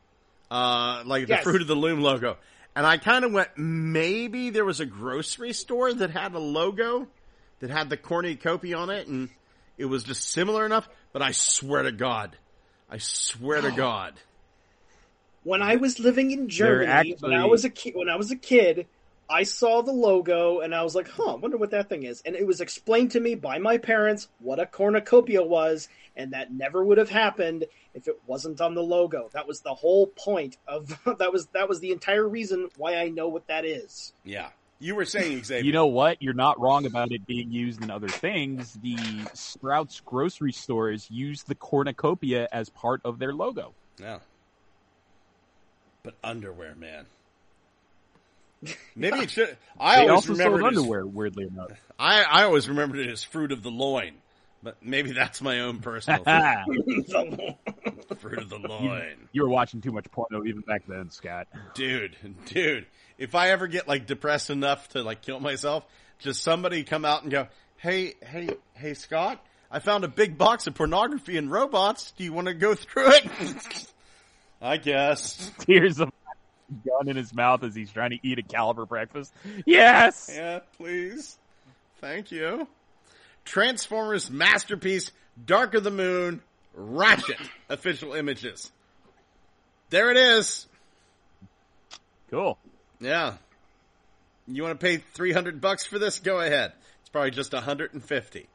Uh, like the Yes. Fruit of the Loom logo. And I kind of went, maybe there was a grocery store that had a logo that had the cornucopia on it and it was just similar enough, but I swear to God, I swear to God. When I was living in Germany, when I was a ki- when I was a kid, I saw the logo and I was like, "Huh, wonder what that thing is." And it was explained to me by my parents what a cornucopia was, and that never would have happened if it wasn't on the logo. That was the whole point of that was that was the entire reason why I know what that is. Yeah. You were saying, Xavier. You know what? You're not wrong about it being used in other things. The Sprouts grocery stores use the cornucopia as part of their logo. Yeah. But underwear, man. Maybe it should. I They always also remembered it as- underwear, weirdly enough. I, I always remembered it as fruit of the loin, but maybe that's my own personal thing. fruit of the loin. you were watching too much porno even back then, Scott. Dude, dude, if I ever get like depressed enough to like kill myself, just somebody come out and go, hey, hey, hey, Scott, I found a big box of pornography and robots. Do you want to go through it? I guess. Tears of gun in his mouth as he's trying to eat a caliber breakfast. Yes. Yeah, please. Thank you. Transformers masterpiece, Dark of the Moon, Ratchet official images. There it is. Cool. Yeah. You want to pay 300 bucks for this? Go ahead. It's probably just 150.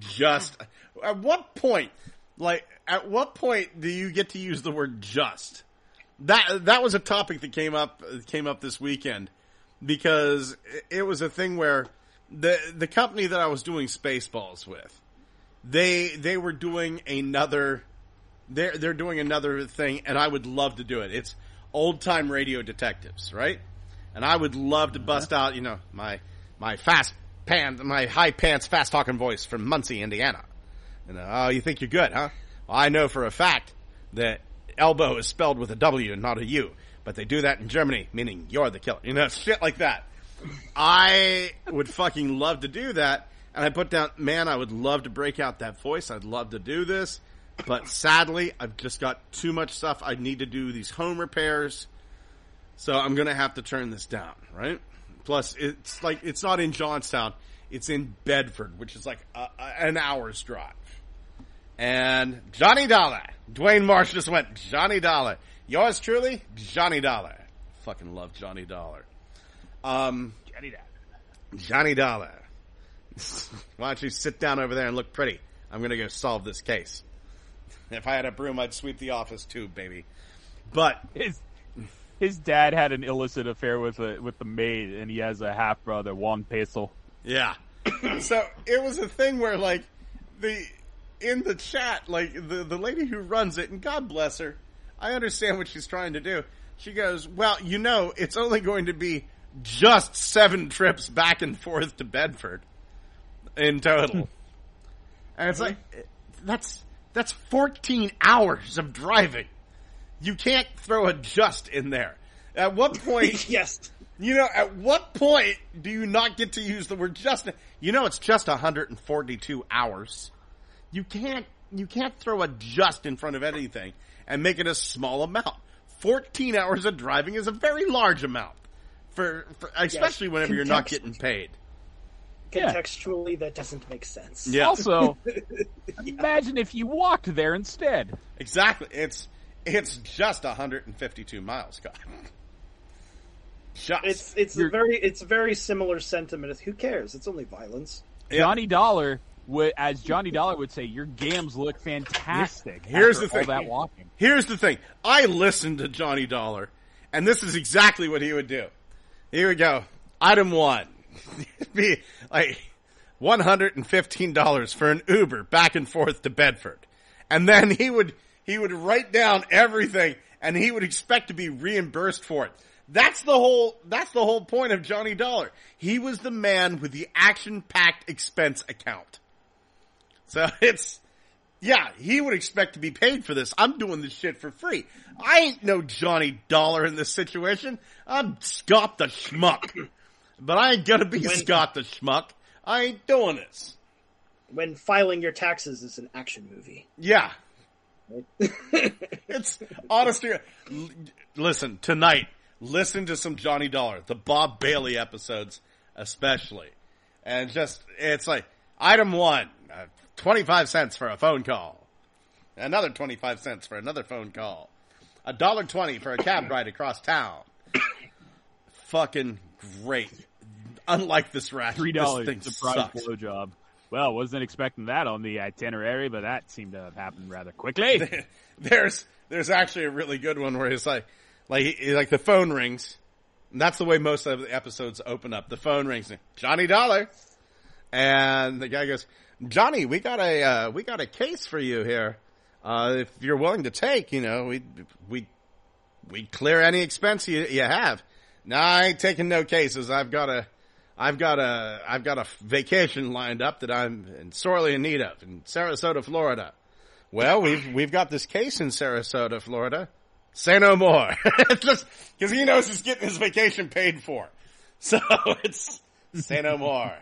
just at what point like at what point do you get to use the word just that that was a topic that came up came up this weekend because it was a thing where the the company that I was doing Spaceballs with they they were doing another they're they're doing another thing and I would love to do it it's old time radio detectives right and I would love to bust mm-hmm. out you know my my fast pan my high pants fast talking voice from Muncie Indiana you know, oh, you think you're good, huh? Well, I know for a fact that elbow is spelled with a W and not a U, but they do that in Germany, meaning you're the killer. You know, shit like that. I would fucking love to do that. And I put down, man, I would love to break out that voice. I'd love to do this. But sadly, I've just got too much stuff. I need to do these home repairs. So I'm going to have to turn this down, right? Plus, it's like, it's not in Johnstown. It's in Bedford, which is like a, a, an hour's drive. And Johnny Dollar. Dwayne Marsh just went, Johnny Dollar. Yours truly, Johnny Dollar. Fucking love Johnny Dollar. Um, Johnny Dollar. Johnny Dollar. Why don't you sit down over there and look pretty? I'm gonna go solve this case. If I had a broom, I'd sweep the office too, baby. But his his dad had an illicit affair with a, with the maid, and he has a half brother, Juan Peso. Yeah. so it was a thing where like the in the chat, like the the lady who runs it, and God bless her, I understand what she's trying to do. She goes, "Well, you know, it's only going to be just seven trips back and forth to Bedford in total," and it's like that's that's fourteen hours of driving. You can't throw a just in there. At what point? yes. You know, at what point do you not get to use the word just? You know, it's just 142 hours. You can't, you can't throw a just in front of anything and make it a small amount. 14 hours of driving is a very large amount for, for especially Yes. whenever you're not getting paid. Yeah. Contextually, that doesn't make sense. Yeah. Also, imagine if you walked there instead. Exactly. It's, it's just 152 miles, Scott. Just. It's it's You're- very it's very similar sentiment. Who cares? It's only violence. Yeah. Johnny Dollar would, as Johnny Dollar would say, your gams look fantastic. Here's after the thing. all that walking. Here's the thing. I listened to Johnny Dollar, and this is exactly what he would do. Here we go. Item one. Be like $115 for an Uber back and forth to Bedford. And then he would, he would write down everything and he would expect to be reimbursed for it. That's the whole, that's the whole point of Johnny Dollar. He was the man with the action-packed expense account. So it's, yeah, he would expect to be paid for this. I'm doing this shit for free. I ain't no Johnny Dollar in this situation. I'm Scott the Schmuck. But I ain't gonna be When- Scott the Schmuck. I ain't doing this. When filing your taxes is an action movie. Yeah. it's honestly, listen, tonight, listen to some Johnny Dollar, the Bob Bailey episodes especially. And just, it's like, item one, uh, 25 cents for a phone call. Another 25 cents for another phone call. A dollar twenty for a cab ride across town. Fucking great. Unlike this rat, Three dollars surprise blowjob. Well, wasn't expecting that on the itinerary, but that seemed to have happened rather quickly. there's there's actually a really good one where it's like like like the phone rings. And that's the way most of the episodes open up. The phone rings, Johnny Dollar, and the guy goes, "Johnny, we got a uh, we got a case for you here. Uh, if you're willing to take, you know, we we we clear any expense you you have. No, I ain't taking no cases. I've got a I've got a I've got a vacation lined up that I'm in sorely in need of in Sarasota, Florida. Well, we've we've got this case in Sarasota, Florida. Say no more. Just because he knows he's getting his vacation paid for. So it's say no more.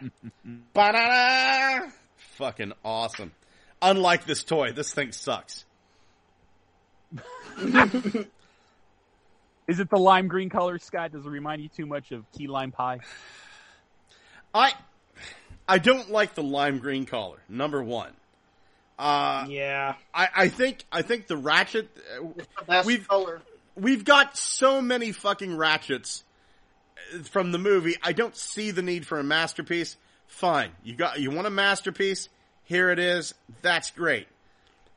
Ba-da-da! Fucking awesome. Unlike this toy, this thing sucks. Is it the lime green color, Scott? Does it remind you too much of key lime pie? I I don't like the lime green collar. Number one. Uh, Yeah. I, I think I think the ratchet. uh, The best We've- color. we've got so many fucking ratchets uh, from the movie. I don't see the need for a masterpiece. Fine, you got you want a masterpiece? Here it is. That's great.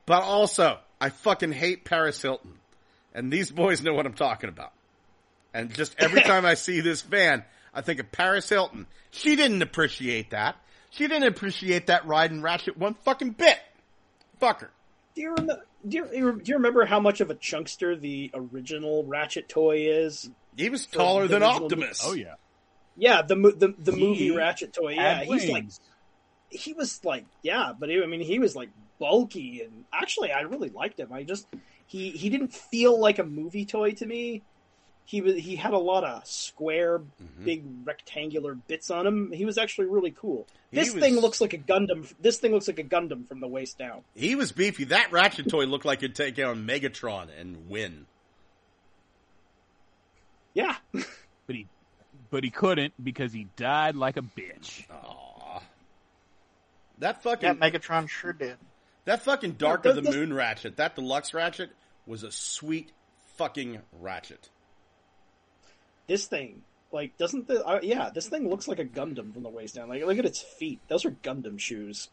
But also, I fucking hate Paris Hilton. And these boys know what I'm talking about. And just every time I see this van, I think of Paris Hilton. She didn't appreciate that. She didn't appreciate that ride in Ratchet one fucking bit. Fuck her. Do you remember? Do you, do you remember how much of a chunkster the original Ratchet toy is? He was taller the than original- Optimus. Oh yeah. Yeah, the the the He movie Ratchet toy. Yeah, Had he's like he was like yeah, but he, I mean he was like bulky and actually I really liked him. I just he he didn't feel like a movie toy to me. He was he had a lot of square, Mm-hmm. big rectangular bits on him. He was actually really cool. This was- thing looks like a Gundam. This thing looks like a Gundam from the waist down. He was beefy. That Ratchet toy looked like it'd take on Megatron and win. Yeah, But he but he couldn't because he died like a bitch. Aw. That fucking Yeah, Megatron sure did. that fucking Dark Yeah, of the this- Moon Ratchet, that deluxe Ratchet, was a sweet fucking Ratchet. This thing like doesn't the uh, yeah this thing looks like a Gundam from the waist down. Like look at its feet. Those are Gundam shoes.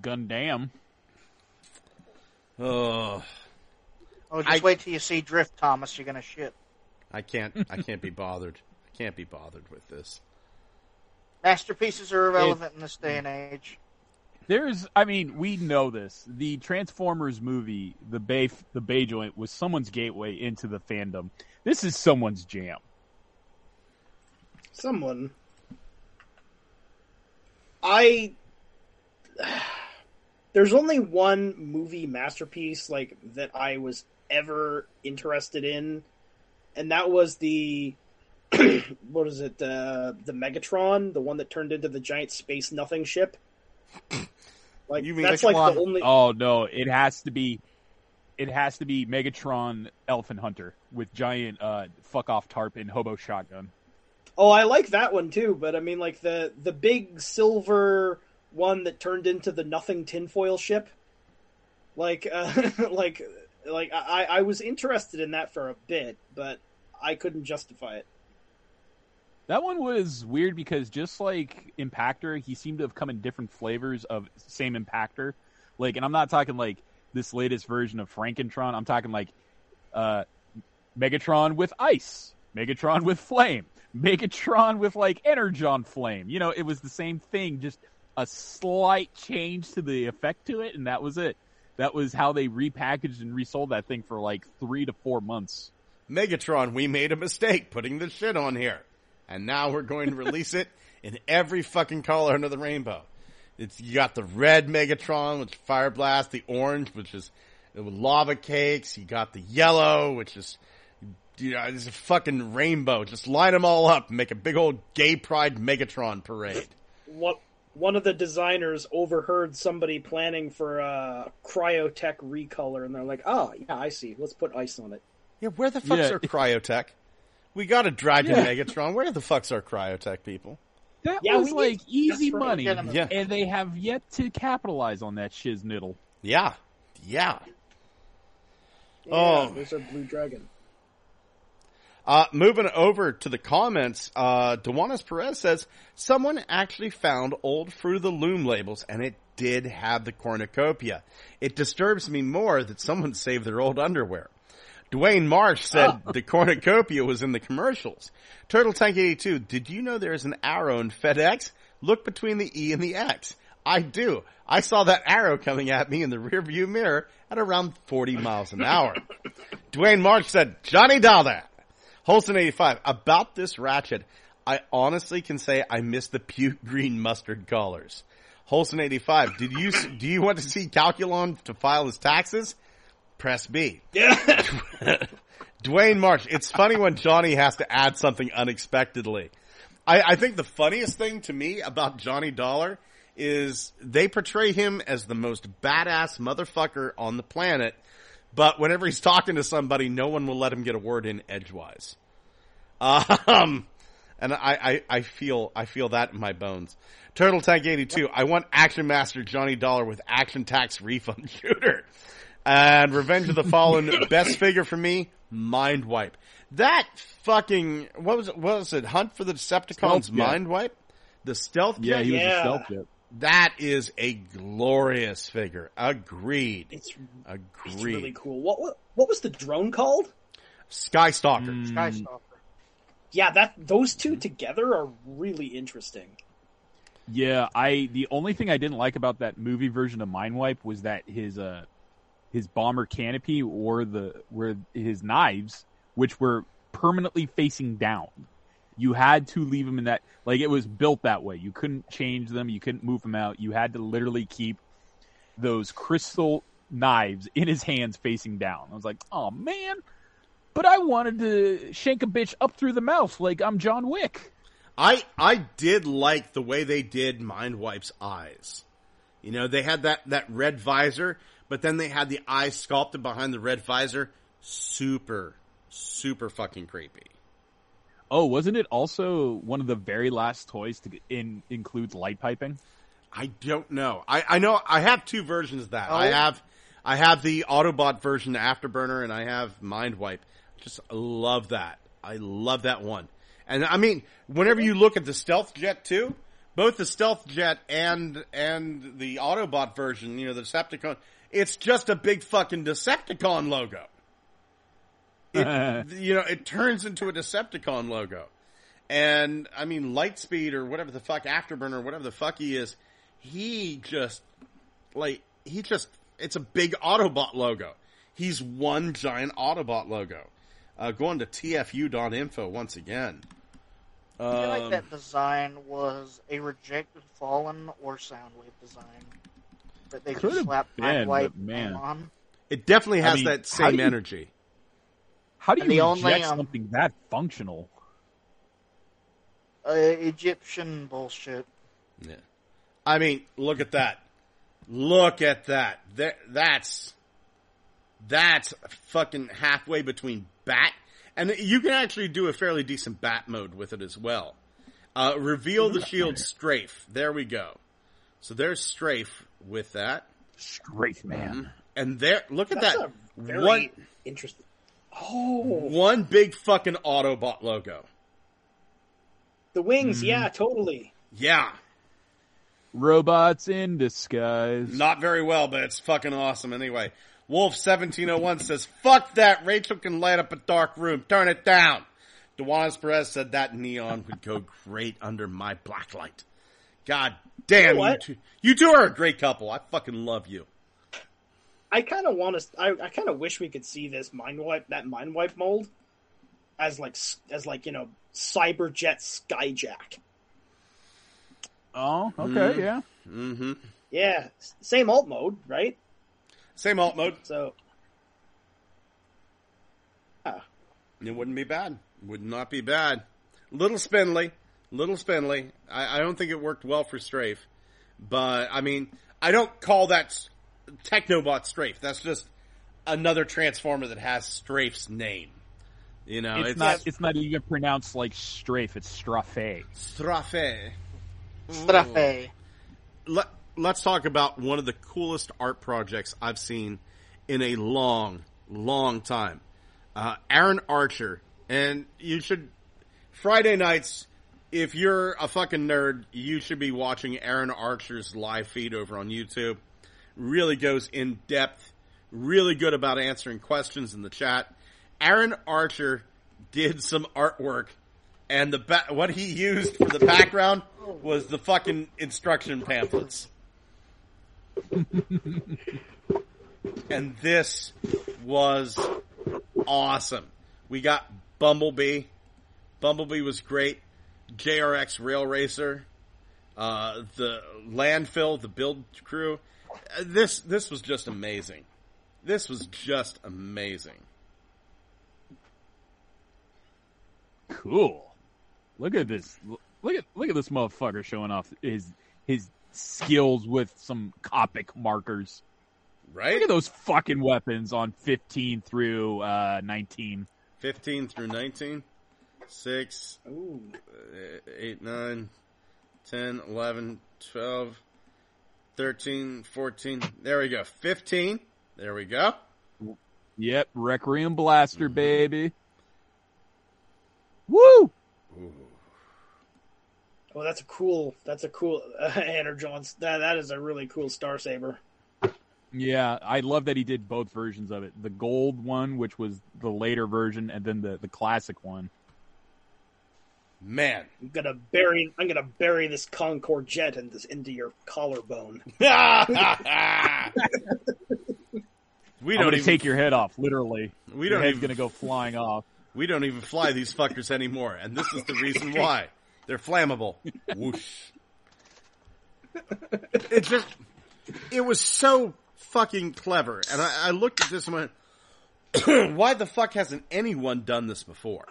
Gundam. Oh, Oh, just I- wait till you see Drift, Thomas. You're gonna shit. I can't. I can't be bothered. I can't be bothered with this. Masterpieces are irrelevant in this day and age. There's, I mean, we know this. The Transformers movie, the Bay, the Bay joint, was someone's gateway into the fandom. This is someone's jam. Someone. I. There's only one movie masterpiece like that I was ever interested in, and that was the what is it? Uh, the Megatron, the one that turned into the giant space nothing ship. Like You mean that's which like the only. Oh no, it has to be, it has to be Megatron Elephant Hunter with giant uh, fuck off tarp and hobo shotgun. Oh, I like that one too, but I mean, like the the big silver one that turned into the nothing tinfoil ship. Like, uh, like, like I I was interested in that for a bit, but I couldn't justify it. That one was weird because just like Impactor, he seemed to have come in different flavors of same Impactor. Like, and I'm not talking like this latest version of Frankentron. I'm talking like uh, Megatron with ice, Megatron with flame, Megatron with like Energon flame. You know, it was the same thing, just a slight change to the effect to it, and that was it. That was how they repackaged and resold that thing for like three to four months. Megatron, we made a mistake putting this shit on here. And now we're going to release it in every fucking color under the rainbow. It's, you got the red Megatron, which is Fire Blast, the orange, which is uh, lava cakes. You got the yellow, which is, you know, it's a fucking rainbow. Just line them all up and make a big old gay pride Megatron parade. What one of the designers overheard somebody planning for a Cryotek recolor, and they're like, "Oh, yeah, I see. Let's put ice on it." Yeah, where the fuck's Yeah. our Cryotek? We got a Dragon Yeah. Megatron. Where the fuck's our Cryotek people? That Yeah, was we like need- easy that's money, Get 'em. Yeah. and they have yet to capitalize on that shiznittle. Yeah. Yeah. Yeah, Oh. there's our blue dragon. Uh, moving over to the comments, uh, Dewanis Perez says, someone actually found old Fruit of the Loom labels and it did have the cornucopia. It disturbs me more that someone saved their old underwear. Dwayne Marsh said oh. the cornucopia was in the commercials. Turtle Tank 82, did you know there is an arrow in FedEx? Look between the E and the X. I do. I saw that arrow coming at me in the rearview mirror at around 40 miles an hour. Dwayne Marsh said, Johnny Dollar. Holston 85, about this ratchet, I honestly can say I miss the puke green mustard colors. Holston 85, did you, do you want to see Calculon to file his taxes? Press B. Yeah, Dwayne Marsh, it's funny when Johnny has to add something unexpectedly. I, I think the funniest thing to me about Johnny Dollar is they portray him as the most badass motherfucker on the planet, but whenever he's talking to somebody, no one will let him get a word in edgewise. Um, and I, I, I feel, I feel that in my bones. Turtle Tank 82, I want Action Master Johnny Dollar with Action Tax Refund Shooter. And Revenge of the Fallen, best figure for me, Mind Wipe. That fucking, what was it, what was it, Hunt for the Decepticons Stealth Jet. Mind Wipe? The stealth Yeah, jet? he was Yeah. a stealth jet. That is a glorious figure. Agreed. It's, Agreed. it's really cool. What, what what was the drone called? Skystalker. Mm, Skystalker. Yeah, that those two together are really interesting. Yeah, I the only thing I didn't like about that movie version of Mindwipe was that his uh his bomber canopy or the where his knives, which were permanently facing down. You had to leave them in that like it was built that way. You couldn't change them, you couldn't move them out. You had to literally keep those crystal knives in his hands facing down. I was like, "Oh man, but I wanted to shank a bitch up through the mouth like I'm John Wick." I I did like the way they did Mindwipe's eyes. You know, they had that that red visor, but then they had the eyes sculpted behind the red visor. Super, super fucking creepy. Oh, wasn't it also one of the very last toys to in includes light piping? I don't know. I, I know I have two versions of that. I Oh. have I have the Autobot version Afterburner and I have Mindwipe. Just love that. I love that one. And I mean, whenever you look at the Stealth Jet too, both the Stealth Jet and and the Autobot version, you know, the Decepticon, it's just a big fucking Decepticon logo. It, you know, it turns into a Decepticon logo. And I mean, Lightspeed or whatever the fuck, Afterburner, whatever the fuck he is, he just like he just it's a big Autobot logo. He's one giant Autobot logo. Uh, going to tfu.info once again. I feel like Um, that design was a rejected Fallen or Soundwave design that they Could just have been, Mind Wipe man. on. it definitely I has mean, that same do you- energy. How do you the reject only, um, something that functional? Uh, Egyptian bullshit. Yeah. I mean, look at that. Look at that. There, that's that's fucking halfway between bat and you can actually do a fairly decent bat mode with it as well. Uh, reveal the shield strafe. There we go. So there's strafe with that. Strafe man. And there, look at That's that. a very One, interesting. Oh, one big fucking Autobot logo. the wings. Mm-hmm. Yeah, totally. Yeah. Robots in disguise. Not very well, but it's fucking awesome anyway. Wolf1701 says, fuck that, Rachel can light up a dark room, turn it down. Dewanis Perez said that neon would go great under my blacklight. God damn, you, You know what? two, you two are a great couple. I fucking love you. I kind of want to. I, I kind of wish we could see this mind wipe that mind wipe mold as like as like you know Cyberjet Skyjack. Oh, okay, Mhm. yeah. Mm-hmm. Yeah, same alt mode, right? Same alt mode. So yeah. It wouldn't be bad. Would not be bad. Little spindly. Little spindly. I, I don't think it worked well for Strafe. But, I mean, I don't call that Technobot Strafe. That's just another Transformer that has Strafe's name. You know, it's, not. It's not even pronounced like strafe. It's strafe. Strafe. Strafe. Let, let's talk about one of the coolest art projects I've seen in a long, long time. Uh, Aaron Archer, and you should Friday nights. If you're a fucking nerd, you should be watching Aaron Archer's live feed over on YouTube. Really goes in depth. Really good about answering questions in the chat. Aaron Archer did some artwork, and the ba- what he used for the background was the fucking instruction pamphlets. and this was awesome. We got Bumblebee. Bumblebee was great. JRX Rail Racer. Uh, the landfill, the build crew. Uh, This this was just amazing. This was just amazing. Cool. Look at this. Look at look at this motherfucker showing off his his skills with some Copic markers. Right? Look at those fucking weapons on 15 through uh, 19. 15 through 19. 6, ooh, uh, 8, 9, 10, 11, 12, 13, 14. There we go. 15. There we go. Yep, Requiem Blaster, baby. Woo! Oh, that's a cool. That's a cool uh, Energon's. That that is a really cool Star Saber. Yeah, I love that he did both versions of it. The gold one, which was the later version, and then the, the classic one. Man. I'm gonna bury. I'm gonna bury this Concorde jet in this, into your collarbone. we don't gonna even take your head off, literally. We don't head's even- gonna go flying off. we don't even fly these fuckers anymore, and this is the reason why. They're flammable. Whoosh. It just it was so fucking clever. And I, I looked at this and went, why the fuck hasn't anyone done this before?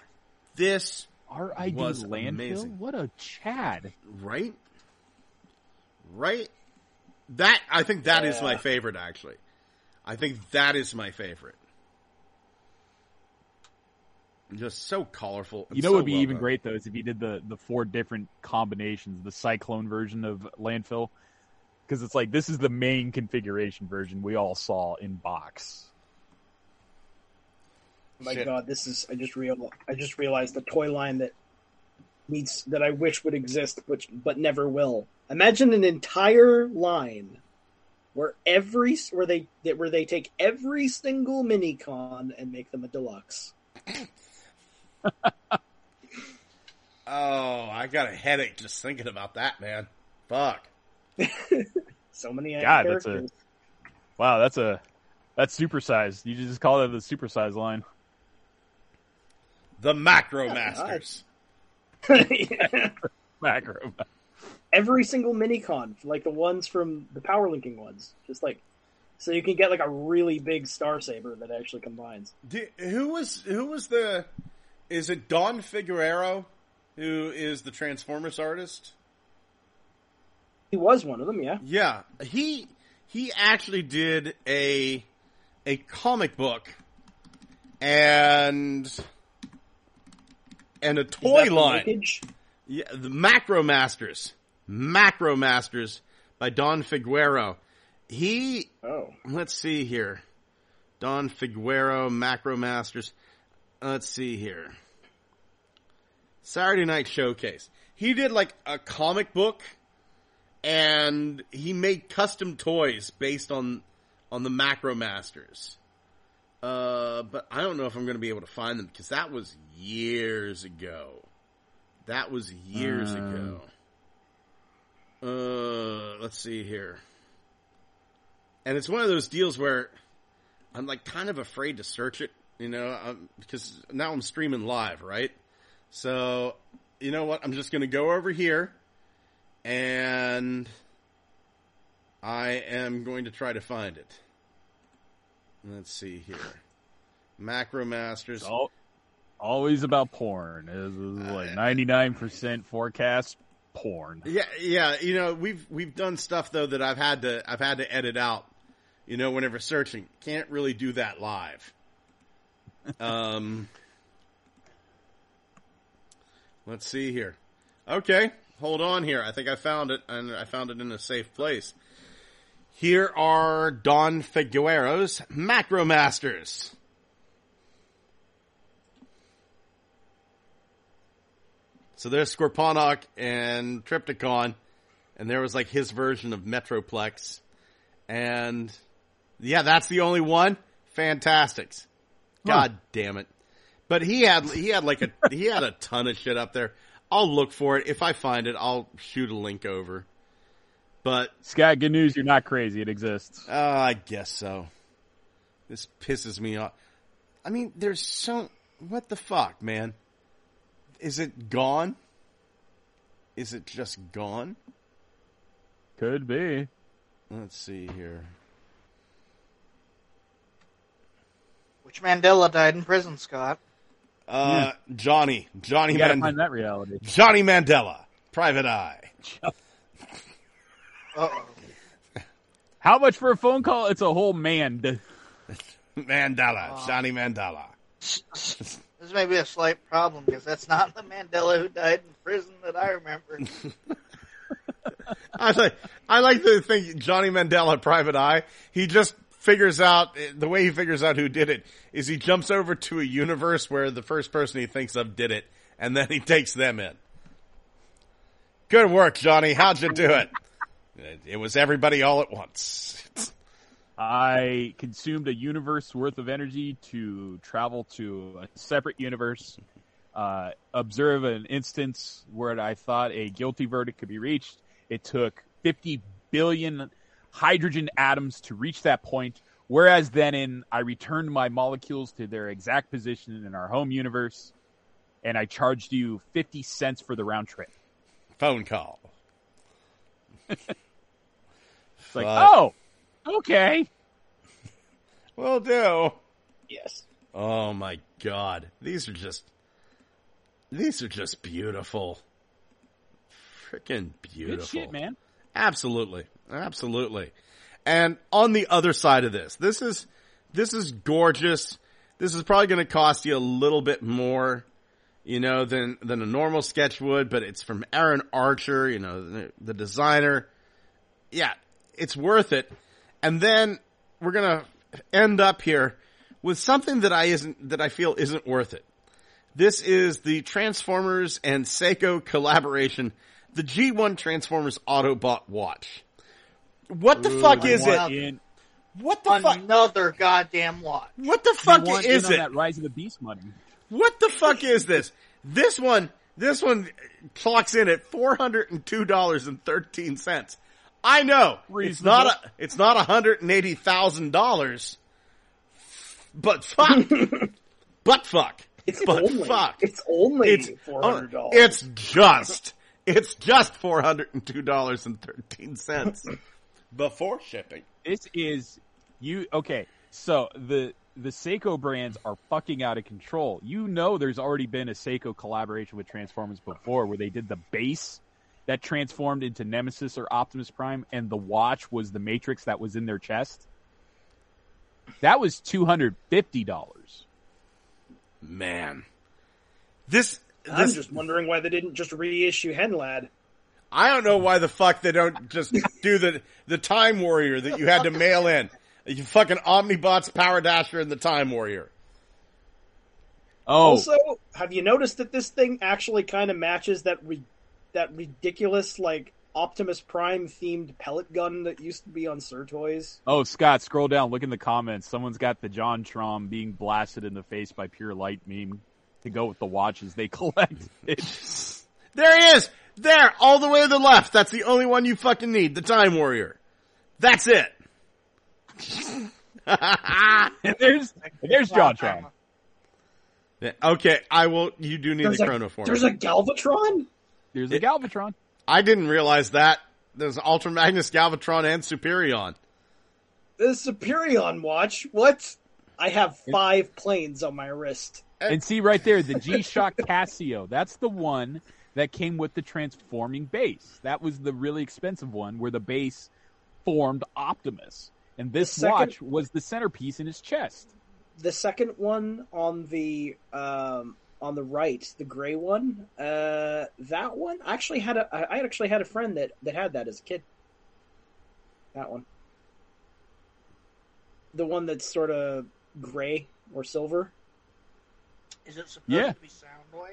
This R.I.D. Was landfill. amazing. What a Chad! right? Right? That I think that is my favorite actually. I think that is my favorite. Just so colorful. You know, so what would be well even done. great though is if you did the the four different combinations, the cyclone version of landfill, because it's like this is the main configuration version we all saw in box. Oh my Shit. God, this is. I just real. I just realized the toy line that needs that I wish would exist, but but never will. Imagine an entire line where every where they that where they take every single mini con and make them a deluxe. Oh, I got a headache just thinking about that, man. Fuck. So many God, that's a- Wow, that's a that's supersized. You just call that the supersized line. The Macro Masters. Yeah. Macro. every single mini con, like the ones from the power linking ones, just like so you can get like a really big star saber that actually combines. Di- who was who was the? Is it Don Figueroa, who is the Transformers artist? He was one of them, yeah. Yeah, he he actually did a a comic book and and a toy line. linkage? Yeah, the Macro Masters, Macro Masters by Don Figueroa. He Oh, let's see here. Don Figueroa, Macro Masters. Let's see here. Saturday Night Showcase. He did like a comic book and he made custom toys based on on the Macro Masters. Uh, but I don't know if I'm going to be able to find them because that was years ago. That was years Um. ago. Uh, let's see here. And it's one of those deals where I'm like kind of afraid to search it, you know, um, because now I'm streaming live, right? So, you know what? I'm just going to go over here and I am going to try to find it. Let's see here. Macro Masters. Al- always about porn. Is like ninety nine percent forecast porn. Yeah, yeah. You know, we've we've done stuff though that I've had to I've had to edit out. You know, whenever searching, can't really do that live. Um, let's see here. Okay, hold on here. I think I found it, and I found it in a safe place. Here are Don Figueroa's Macro Masters. So there's Scorponok and Trypticon, and there was like his version of Metroplex. And yeah, that's the only one. Fantastics. God damn it. But he had he had like a he had a ton of shit up there. I'll look for it. If I find it, I'll shoot a link over. But Scott, good news. You're not crazy. It exists. uh, I guess so. This pisses me off. I mean, there's so what the fuck, man? Is it gone? Is it just gone? Could be. Let's see here. Which Mandela died in prison, Scott? Uh, Johnny, Johnny You gotta Mandela, find that reality. Johnny Mandela, Private Eye. Uh-oh. How much for a phone call? It's a whole man. Mandela, oh. Johnny Mandela. This may be a slight problem because that's not the Mandela who died in prison that I remember. I like, I like to think Johnny Mandela, Private Eye. He just figures out the way he figures out who did it is he jumps over to a universe where the first person he thinks of did it, and then he takes them in. Good work, Johnny. How'd you do it? It- It was everybody all at once. I consumed a universe worth of energy to travel to a separate universe, uh, observe an instance where I thought a guilty verdict could be reached. It took 50 billion hydrogen atoms to reach that point. Whereas then in, I returned my molecules to their exact position in our home universe and I charged you 50 cents for the round trip. Phone call. Like, oh, okay. Will do. Yes. Oh my god. These are just these are just beautiful. Freaking beautiful. Good shit, man. Absolutely. Absolutely. And on the other side of this, this is this is gorgeous. This is probably going to cost you a little bit more, you know, than than a normal sketch would, but it's from Aaron Archer, you know, the, the designer. Yeah, it's worth it. And then we're going to end up here with something that I isn't that I feel isn't worth it. This is the Transformers and Seiko collaboration, the G1 Transformers Autobot watch. What the fuck is it? in- What the fuck? Another goddamn watch. What the I fuck want is in on it? that Rise of the Beast money. What the fuck is this? This one, this one clocks in at four hundred and two dollars and thirteen cents. I know it's not a, it's not a hundred and eighty thousand dollars, but fuck, but fuck, It's but only. fuck, It's only it's oh, four hundred dollars. It's just, it's just four hundred and two dollars and thirteen cents before shipping. This is you okay. So the the Seiko brands are fucking out of control. You know, there's already been a Seiko collaboration with Transformers before, where they did the base that transformed into Nemesis or Optimus Prime, and the watch was the Matrix that was in their chest. That was two hundred fifty dollars. Man, this I'm just wondering why they didn't just reissue Henlad. I don't know why the fuck they don't just do the the Time Warrior that you had to mail in. You fucking Omnibots, Power Dasher, and the Time Warrior. Oh, Also, have you noticed that this thing actually kind of matches that re- that ridiculous like Optimus Prime themed pellet gun that used to be on Sir Toys? oh, Scott, scroll down, look in the comments. Someone's got the JonTron being blasted in the face by pure light meme to go with the watches they collected. There he is! There! All the way to the left! That's the only one you fucking need, the Time Warrior. That's it! there's there's JonTron. Yeah, okay, I will, you do need There's the a, Chronoform. there's a Galvatron. There's a Galvatron. I didn't realize that. There's Ultra Magnus, Galvatron, and Superion. The Superion watch. What? I have five planes on my wrist. And see right there, the G-Shock Casio. That's the one that came with the transforming base. That was the really expensive one where the base formed Optimus. And this second- watch was the centerpiece in his chest. The second one on the um, on the right, the gray one. Uh, that one I actually had a. I actually had a friend that that had that as a kid. That one. The one that's sort of gray or silver. Is it supposed Yeah. to be Soundwave?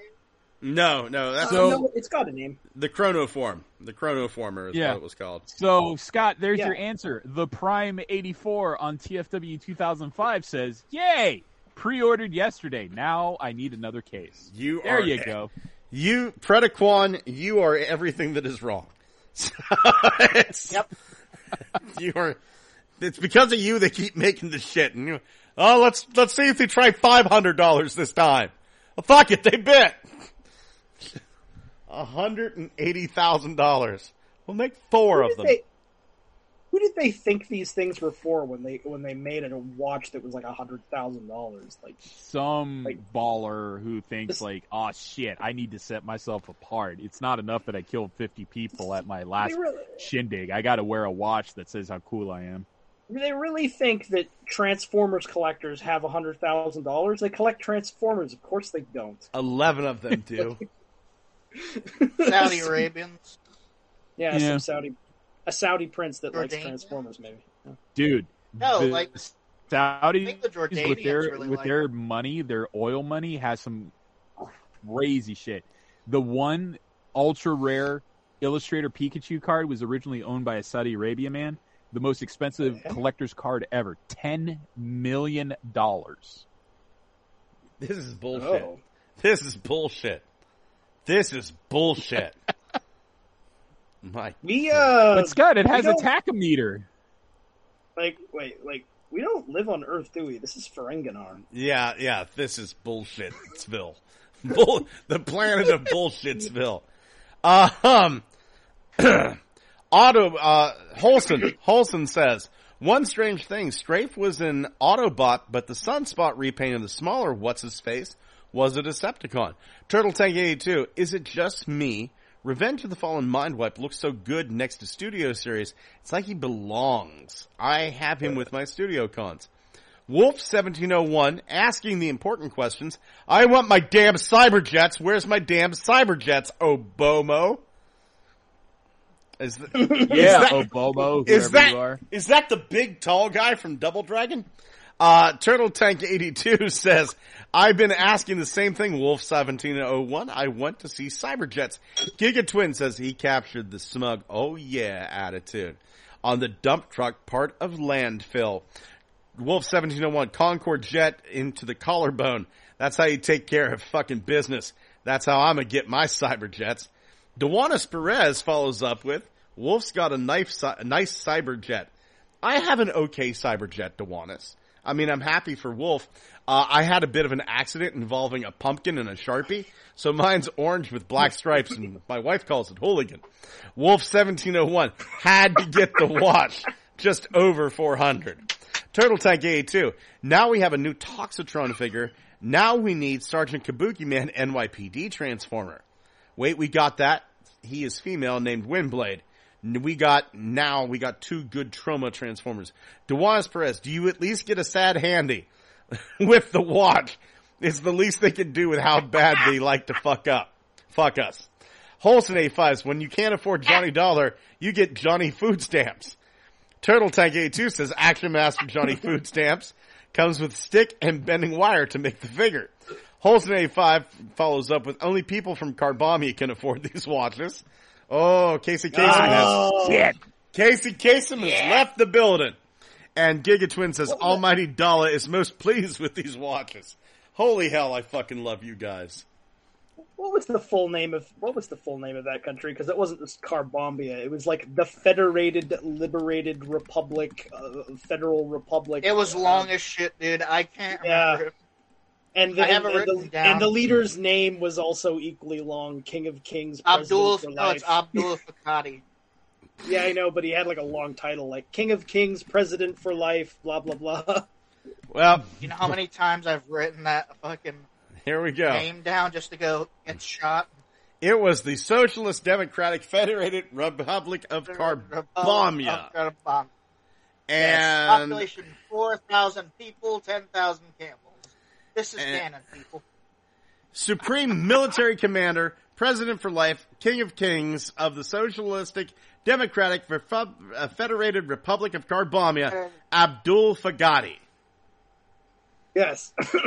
No, no, that's Uh, So- no, it's got a name. the Chronoform. The Chronoformer is Yeah. what it was called. So, Scott, there's Yeah. your answer. The Prime 84 on TFW 2005 says, Yay! Pre-ordered yesterday. Now I need another case. You There are you go. You, Predaquan, you are everything that is wrong. It's- Yep. You are. It's because of you they keep making the shit. And you, oh, let's let's see if they try five hundred dollars this time. Well, fuck it, they bit. A hundred and eighty thousand dollars. We'll make four Who of them. they- who did they think these things were for when they when they made it a watch that was like a hundred thousand dollars? Like Some Like- baller who thinks This- like, oh shit, I need to set myself apart. It's not enough that I killed 50 people at my last really, shindig. I gotta wear a watch that says how cool I am. they really think that Transformers collectors have a hundred thousand dollars? They collect Transformers. Of course they don't. Eleven of them do. Saudi Arabians. Yeah, Yeah. some Saudi a Saudi prince that likes Transformers, maybe. Yeah. Dude. No, the like Saudi I think the with Jordanians their really with like their money, their oil money has some crazy shit. The one ultra rare Illustrator Pikachu card was originally owned by a Saudi Arabia man. The most expensive collector's card ever, ten million dollars. This is oh. bullshit. Oh. This is bullshit. This is bullshit. My We uh, But Scott, it has a don't- tachometer. like wait, like we don't live on Earth, do we? This is Ferenginar. Yeah, yeah, this is bullshitsville. Bull, the planet of bullshitsville. Uh, um, Auto, uh, Holson, Holson says, one strange thing, Strafe was an Autobot, but the Sunspot repaint of the smaller what's-his-face was a Decepticon. Turtle Tank 82, is it just me? Revenge of the Fallen Mindwipe looks so good next to Studio Series. It's like he belongs. I have him with my Studio Cons. Wolf 1701 asking the important questions. I want my damn cyberjets. Where's my damn cyberjets, Abobo? Is, th- Yeah, that- Abobo, is that you are. is that the big tall guy from Double Dragon? Uh, Turtle Tank 82 says, I've been asking the same thing, Wolf 1701. I want to see Cyberjets. Giga Twin says he captured the smug, oh yeah attitude on the dump truck part of landfill. Wolf 1701, Concord jet into the collarbone. That's how you take care of fucking business. That's how I'm gonna get my cyberjets. Dewanis Perez follows up with, Wolf's got a a nice cyberjet. I have an okay cyberjet, Dewanis. I mean, I'm happy for Wolf. Uh, I had a bit of an accident involving a pumpkin and a sharpie, so mine's orange with black stripes, and my wife calls it hooligan. Wolf 1701 had to get the watch, just over 400. Turtle Tank 82. Now we have a new Toxitron figure. Now we need Sergeant Kabuki Man NYPD Transformer. Wait, we got that. He is female named Windblade. We got, now we got two good Troma transformers. Dewanis Perez, do you at least get a sad handy with the watch? It's the least they can do with how bad they like to fuck up. Fuck us. Holson A5s, when you can't afford Johnny Dollar, you get Johnny Food Stamps. Turtle Tank 82 says Action Master Johnny Food Stamps comes with stick and bending wire to make the figure. Holson 85 follows up with only people from Carbombya can afford these watches. Oh, Casey Kasem has Shit. Casey Kasem has left the building. And Giga Twin says Almighty Dollar is most pleased with these watches. Holy hell, I fucking love you guys. What was the full name of what was the full name of that country? Because it wasn't just Carbombya. It was like the Federated Liberated Republic, uh, Federal Republic. It was uh, long as shit, dude. I can't Yeah. remember. It. and the, I have and, it and the, down. and the leader's name was also equally long. King of Kings, Abdul, President for no, it's life. Abdul Fakati. Yeah, I know, but he had like a long title, like King of Kings, President for life, blah blah blah. Well, You know how many times I've written that fucking here we go. name down just to go get shot? It was the Socialist Democratic Federated Republic of Carbombya. Of Carbombya. And Population 4,000 people, 10,000 camels. This is And- canon, people. Supreme Military Commander, President for Life, King of Kings of the Socialistic Democratic Refu- uh, Federated Republic of Carbombya, Abdul Fakkadi. yes,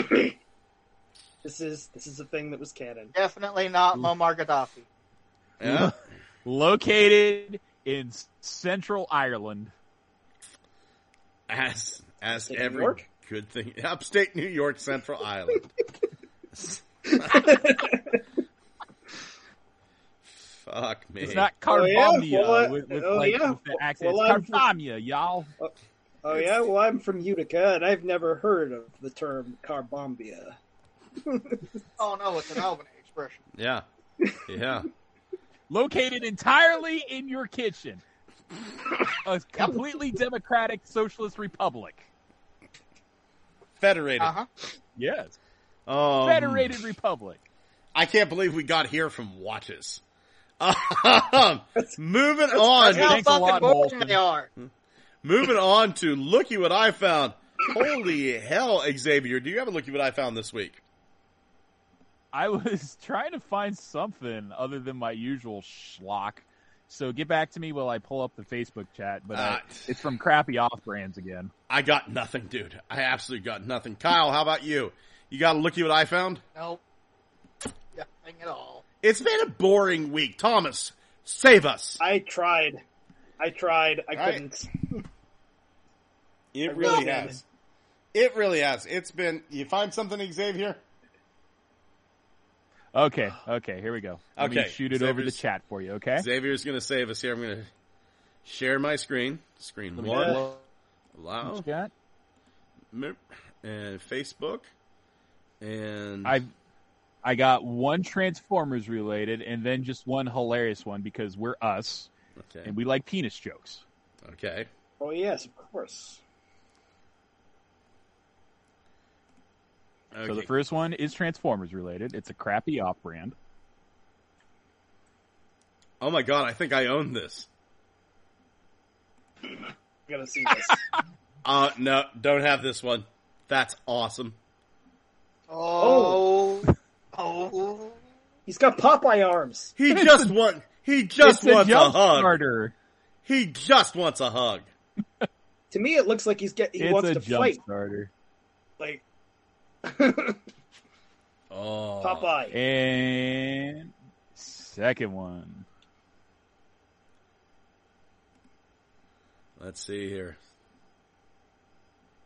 this is this is a thing that was canon. Definitely not Muammar Gaddafi. Yeah. Located in Central Ireland. As, as every York? Good thing. Upstate New York, Central Island. Fuck me. It's not Oh, yeah? Well, uh, with, with, oh, like, yeah. with the accent. Well, it's I'm- y'all. Oh yeah, well I'm from Utica and I've never heard of the term Carbombya. Oh no, it's an Albany expression. Yeah. Yeah. Located entirely in your kitchen. A completely democratic socialist republic. Federated. Uh huh. Yes. Um, Federated republic. I can't believe we got here from watches. Moving on. That's how fucking lot, boring they are. Moving on to looky what I found. Holy hell, Xavier! Do you have a looky what I found this week? I was trying to find something other than my usual schlock. So get back to me while I pull up the Facebook chat. But uh, Uh, it's from crappy off brands again. I got nothing, dude. I absolutely got nothing. Kyle, how about you? You got a looky what I found? Nope. Nothing at all. It's been a boring week. Thomas, Save us. I tried. I tried. I Right. couldn't. It I really really has. It really has. It's been. You find something, Xavier? Okay, okay, here we go. Let me Okay, shoot it over the chat for you. Okay. Xavier's going to save us here. I'm going to share my screen. Screen me one. look. Allow. Chat. And Facebook. And I I got one Transformers related and then just one hilarious one because we're us okay. and we like penis jokes. Okay. Oh yes, of course. So the first one is Transformers related. It's a crappy off brand. Oh my god! I think I own this. I gotta see this. Uh no, don't have this one. That's awesome. Oh. Oh. He's got Popeye arms. He just want. He just it's wants a a, hug. starter. He just wants a hug. To me, it looks like he's get he It's wants a to jump fight. starter. Like Oh, Popeye. And second one. Let's see here.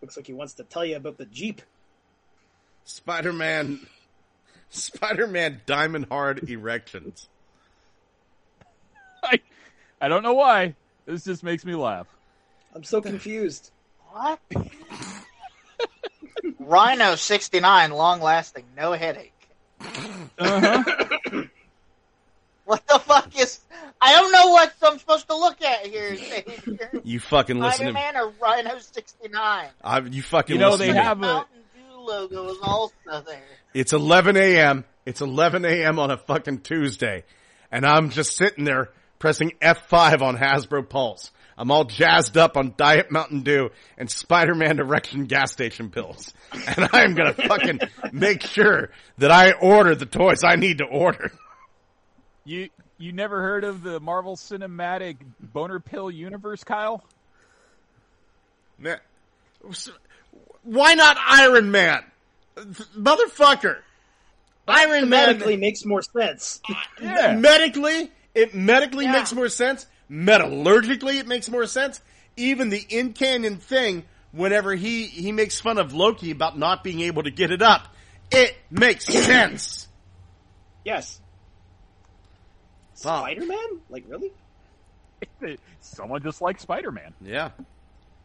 Looks like he wants to tell you about the Jeep. Spider-Man. Spider-Man Diamond Hard erections. I I don't know why. This just makes me laugh. I'm so confused. What? Rhino 69, long lasting, no headache. Uh-huh. What the fuck is. I don't know what I'm supposed to look at here. Xavier. You fucking listen to Spider-Man or Rhino 69? I, you fucking You know, listen they to me. have a Mountain Dew logo is also there. It's 11 a.m. It's 11 a.m. on a fucking Tuesday. And I'm just sitting there pressing F5 on Hasbro Pulse. I'm all jazzed up on Diet Mountain Dew and Spider-Man erection gas station pills. And I'm gonna fucking make sure that I order the toys I need to order. you you never heard of the Marvel Cinematic Boner Pill universe, Kyle? Man, Why not Iron Man? Motherfucker. Iron Man. Medically makes more sense. Yeah. Medically, it medically Yeah. makes more sense. Metallurgically, it makes more sense. Even the in canon thing, whenever he he makes fun of Loki about not being able to get it up, it makes sense. Yes. Fuck. Spider Man? Like really? Someone just like Spider Man. Yeah.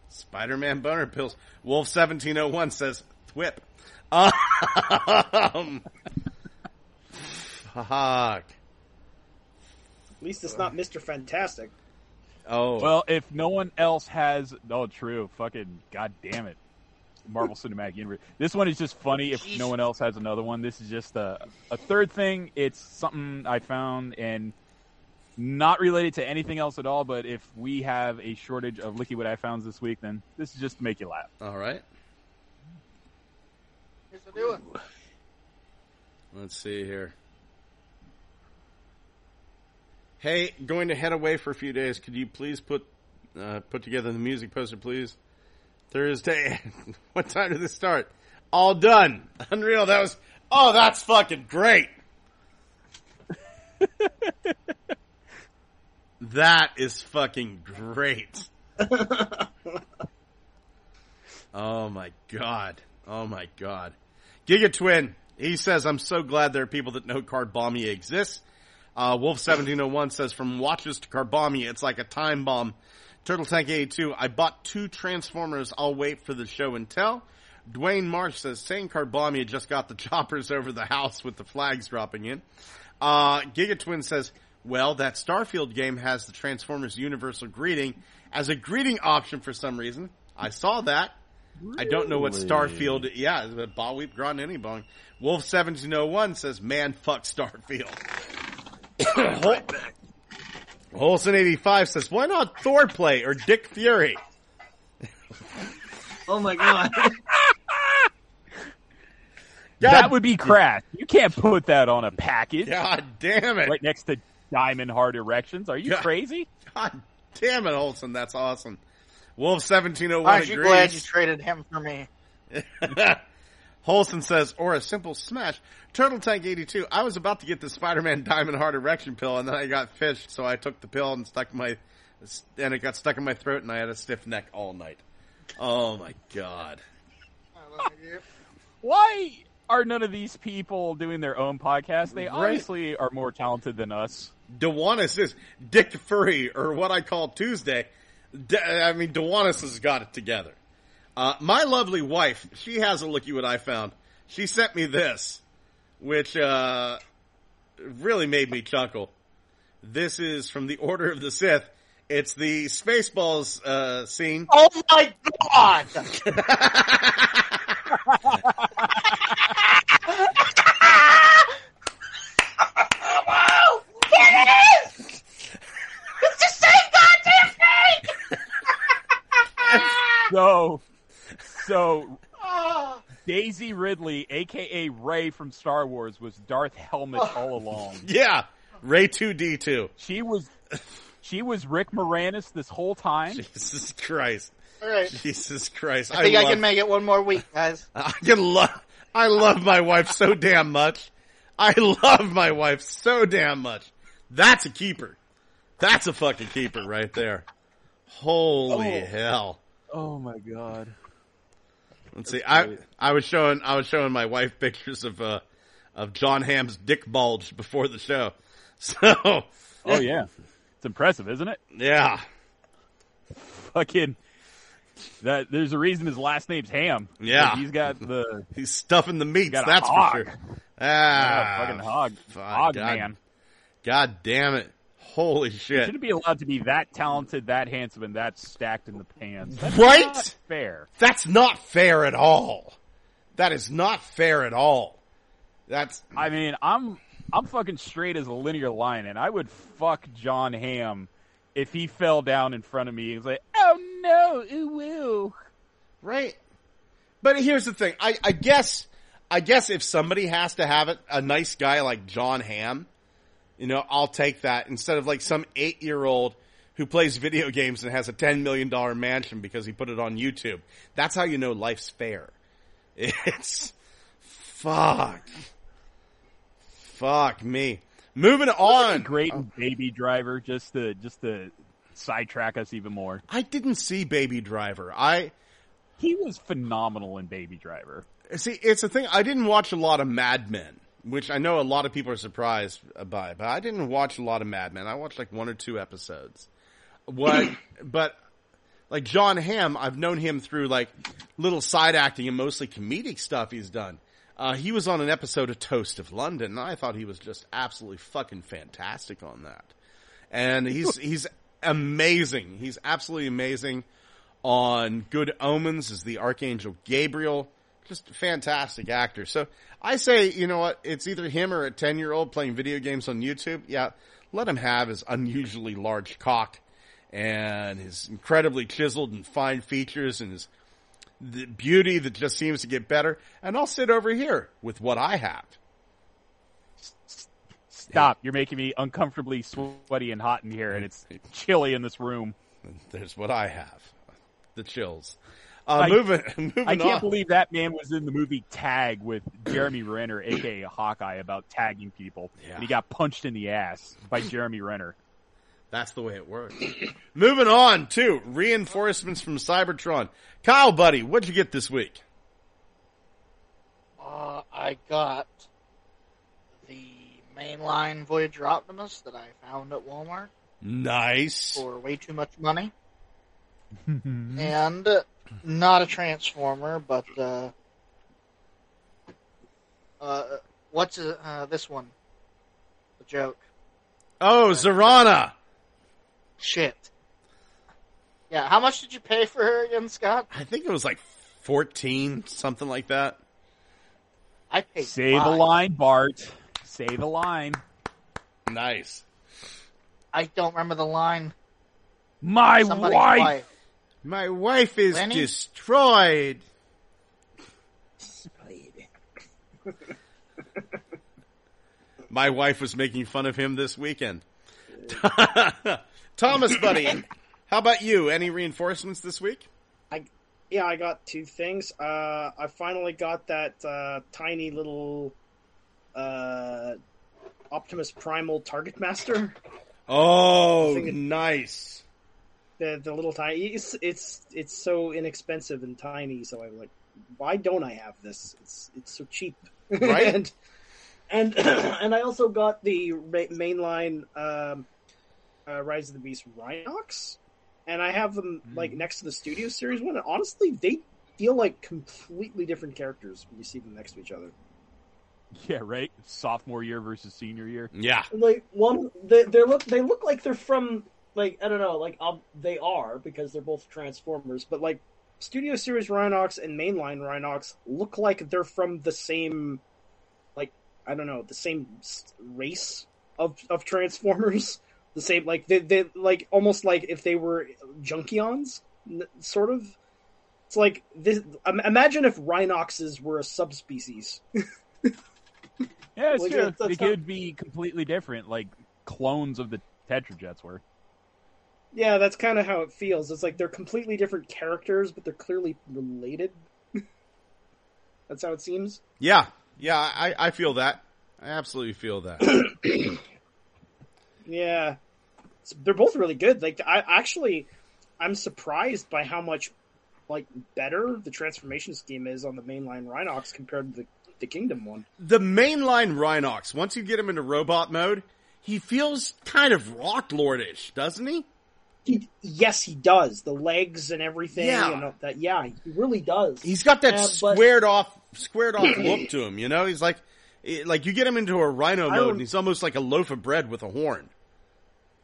Spider-Man boner pills. Wolf seventeen oh one says thwip. Um, fuck. At least it's not Mister Fantastic. Oh, Well, if no one else has, oh, true, fucking, god damn it, Marvel Cinematic Universe. This one is just funny. If Jeez. no one else has another one, this is just a a third thing. It's something I found and not related to anything else at all. But if we have a shortage of Licky What I Founds this week, then this is just to make you laugh. all right. Here's the new one. Let's see here. Hey, going to head away for a few days. Could you please put uh, put together the music poster, please? Thursday. what time did this start? All done. Unreal. That was. Oh, that's fucking great. that is fucking great. oh my god. Oh my god. Giga Twin. He says, I'm so glad there are people that know Carbombya exists. Uh, Wolf1701 says, from watches to Carbombya, it's like a time bomb. Turtle Tank 82, I bought two Transformers. I'll wait for the show and tell. Dwayne Marsh says, saying Carbombya just got the choppers over the house with the flags dropping in. Uh, Giga Twin says, well, that Starfield game has the Transformers Universal Greeting as a greeting option for some reason. I saw that. I don't know what Really? Starfield. Yeah, but Ball Weep Gron any bong. Wolf seventeen oh one says, "Man, fuck Starfield." Hol- Holson eighty five says, "Why not Thor play or Dick Fury?" Oh my god. that would be crash. You can't put that on a package God damn it! right next to Diamond Heart Erections. Are you Yeah. crazy? God damn it, Olson. That's awesome. Wolf seventeen oh one Aren't you glad you traded him for me? Holson says, or a simple smash. Turtle Tank 82, I was about to get the Spider-Man Diamond Heart erection pill and then I got fished, so I took the pill and stuck my, and it got stuck in my throat and I had a stiff neck all night. Oh my god. Why are none of these people doing their own podcast? They Right. obviously are more talented than us. Dewanis is Dick Furry, or what I call Tuesday. De- I mean, Dewanis has got it together. Uh, my lovely wife, she has a looky what I found. She sent me this, which uh, really made me chuckle. This is from the Order of the Sith. It's the Spaceballs uh, scene. Oh my god! oh, there it is! It's the same goddamn thing! So, so Oh, Daisy Ridley, aka Rey from Star Wars, was Darth Helmet Oh. all along. Yeah, Ray 2D2. She was, she was Rick Moranis this whole time. Jesus Christ. Alright. Jesus Christ. I think I, love- can make it one more week, guys. I can love, I love my wife so damn much. I love my wife so damn much. That's a keeper. That's a fucking keeper right there. Holy Oh. hell. Oh my god. Let's see. I I was showing I was showing my wife pictures of uh of Jon Hamm's dick bulge before the show. So Oh yeah. It's impressive, isn't it? yeah. Fucking that there's a reason his last name's Ham. Yeah. He's got the He's stuffing the meats, that's hog. for sure. yeah, Ah, fucking hog. Hog God, man. God damn it. Holy shit. Shouldn't be allowed to be that talented, that handsome, and that stacked in the pants. That's Right? not fair. That's not fair at all. That is not fair at all. That's I mean, I'm I'm fucking straight as a linear line, and I would fuck Jon Hamm if he fell down in front of me and was like, "Oh no, ooh woo." right. But here's the thing. I, I guess I guess if somebody has to have it, a nice guy like Jon Hamm, you know, I'll take that instead of like some eight year old who plays video games and has a ten million dollar mansion because he put it on YouTube. That's how you know life's fair. It's fuck. Fuck me. Moving on. Great in Baby Driver, just to just to sidetrack us even more. I didn't see Baby Driver. I He was phenomenal in Baby Driver. see. It's a thing. I didn't watch a lot of Mad Men, which I know a lot of people are surprised by, but I didn't watch a lot of Mad Men. I watched like one or two episodes. What? but like Jon Hamm, I've known him through like little side acting and mostly comedic stuff he's done. Uh, he was on an episode of Toast of London, and I thought he was just absolutely fucking fantastic on that. And he's he's amazing. He's absolutely amazing on Good Omens as the Archangel Gabriel. Just a fantastic actor. So I say, you know what? It's either him or a 10 year old playing video games on YouTube. Yeah, let him have his unusually large cock and his incredibly chiseled and fine features and his the beauty that just seems to get better. And I'll sit over here with what I have. Stop! You're making me uncomfortably sweaty and hot in here, and it's chilly in this room. There's what I have. The chills. Uh, I- moving, moving I can't on. believe that man was in the movie Tag with Jeremy Renner, aka Hawkeye, about tagging people, Yeah. and he got punched in the ass by Jeremy Renner. That's the way it works. Moving on to reinforcements from Cybertron. Kyle, buddy, what'd you get this week? Uh, I got the mainline Voyager Optimus that I found at Walmart Nice. for way too much money. and uh, not a Transformer, but uh, uh, what's uh, uh, this one? The joke. Oh, Zarana. Shit. Yeah, how much did you pay for her again, Scott? I think it was like 14, something like that. I paid Say the five. line, Bart. Say the line. Nice. I don't remember the line. My Somebody's wife. My wife is Lenny? destroyed. My wife was making fun of him this weekend. Thomas, buddy, how about you? Any reinforcements this week? I yeah, I got two things. Uh, I finally got that uh, tiny little uh, Optimus Primal Target Master. Oh, think it- nice. The the little tiny. It's it's it's so inexpensive and tiny. So I'm like, why don't I have this? It's it's so cheap. Right. and and and I also got the mainline um, uh, Rise of the Beast Rhinox, and I have them like next to the Studio Series one. And honestly, they feel like completely different characters when you see them next to each other. Yeah, right. Sophomore year versus senior year. Yeah. Like one, they they look they look like they're from like I don't know, like um, they are because they're both Transformers, but like Studio Series Rhinox and mainline Rhinox look like they're from the same, like I don't know, the same race of of Transformers. The same, like they they like almost like if they were Junkions, sort of. It's like this. Imagine if Rhinoxes were a subspecies. Yeah, it's Like, true. that's- that's it how- could be completely different, like clones of the Tetrajets were. Yeah, that's kind of how it feels. It's like they're completely different characters, but they're clearly related. that's how it seems. Yeah. Yeah, I, I feel that. I absolutely feel that. Yeah, they're both really good. Like, I actually, I'm surprised by how much like better the transformation scheme is on the mainline Rhinox compared to the, the Kingdom one. the mainline Rhinox, once you get him into robot mode, he feels kind of rock lordish, doesn't he? He, yes, he does. The legs and everything. Yeah. and that. Yeah, he really does. He's got that Uh, but- squared off, squared off look to him. You know, he's like, like you get him into a rhino mode, and he's almost like a loaf of bread with a horn.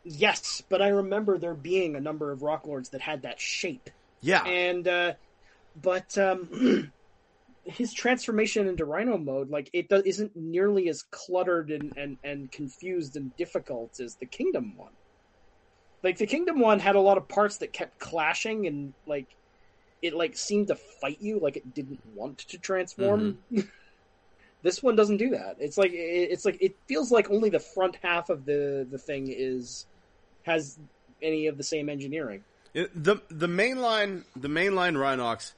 Yes, but I remember there being a number of Rock Lords that had that shape. Yeah, and uh but um his transformation into rhino mode like it do- isn't nearly as cluttered and, and and confused and difficult as the kingdom one like the kingdom one had a lot of parts that kept clashing and like it like seemed to fight you like it didn't want to transform. Mm-hmm. This one doesn't do that. It's like it, it's like it feels like only the front half of the the thing is has any of the same engineering. It- the the mainline the mainline Rhinox,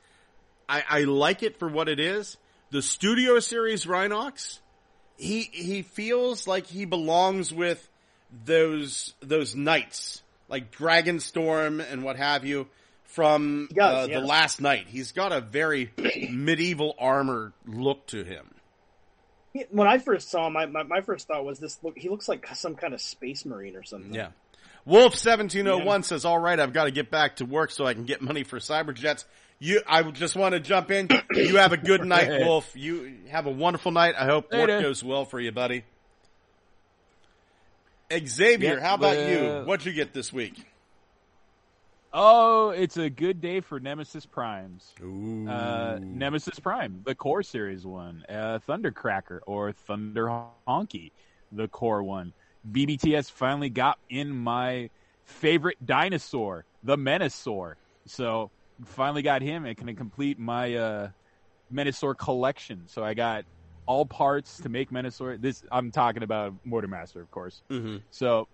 I, I like it for what it is. The Studio Series Rhinox, he he feels like he belongs with those those knights like Dragonstorm and what have you from does, uh, yes. the Last Knight. He's got a very medieval armor look to him. when I first saw him, my, my, my first thought was this look. He looks like some kind of space marine or something. Yeah. Wolf seventeen oh one says, "All right, I've got to get back to work so I can get money for Cyberjets." You, I just want to jump in. You have a good night, Wolf. You have a wonderful night. I hope work Later. goes well for you, buddy. Xavier, how about you? What'd you get this week? Oh, it's a good day for Nemesis Primes. Ooh. Uh, Nemesis Prime, the core series one, uh, Thundercracker or Thunder Honky, the core one. BBTS finally got in my favorite dinosaur, the Menasaur. So finally got him and can complete my uh, Menasaur collection. So I got all parts to make Menasaur. This I'm talking about Motormaster, of course. Mhm. So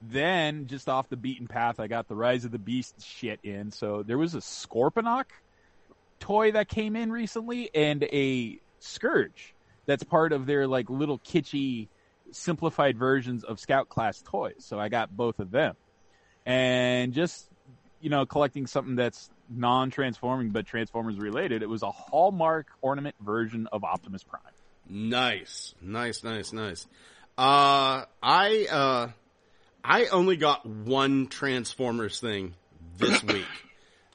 then, just off the beaten path, I got the Rise of the Beast shit in. So there was a Scorponok toy that came in recently and a Scourge that's part of their like little kitschy simplified versions of Scout class toys. So I got both of them. And just, you know, collecting something that's non-transforming but Transformers related, it was a Hallmark ornament version of Optimus Prime. Nice, nice, nice, nice. Uh, I uh, I only got one Transformers thing this week.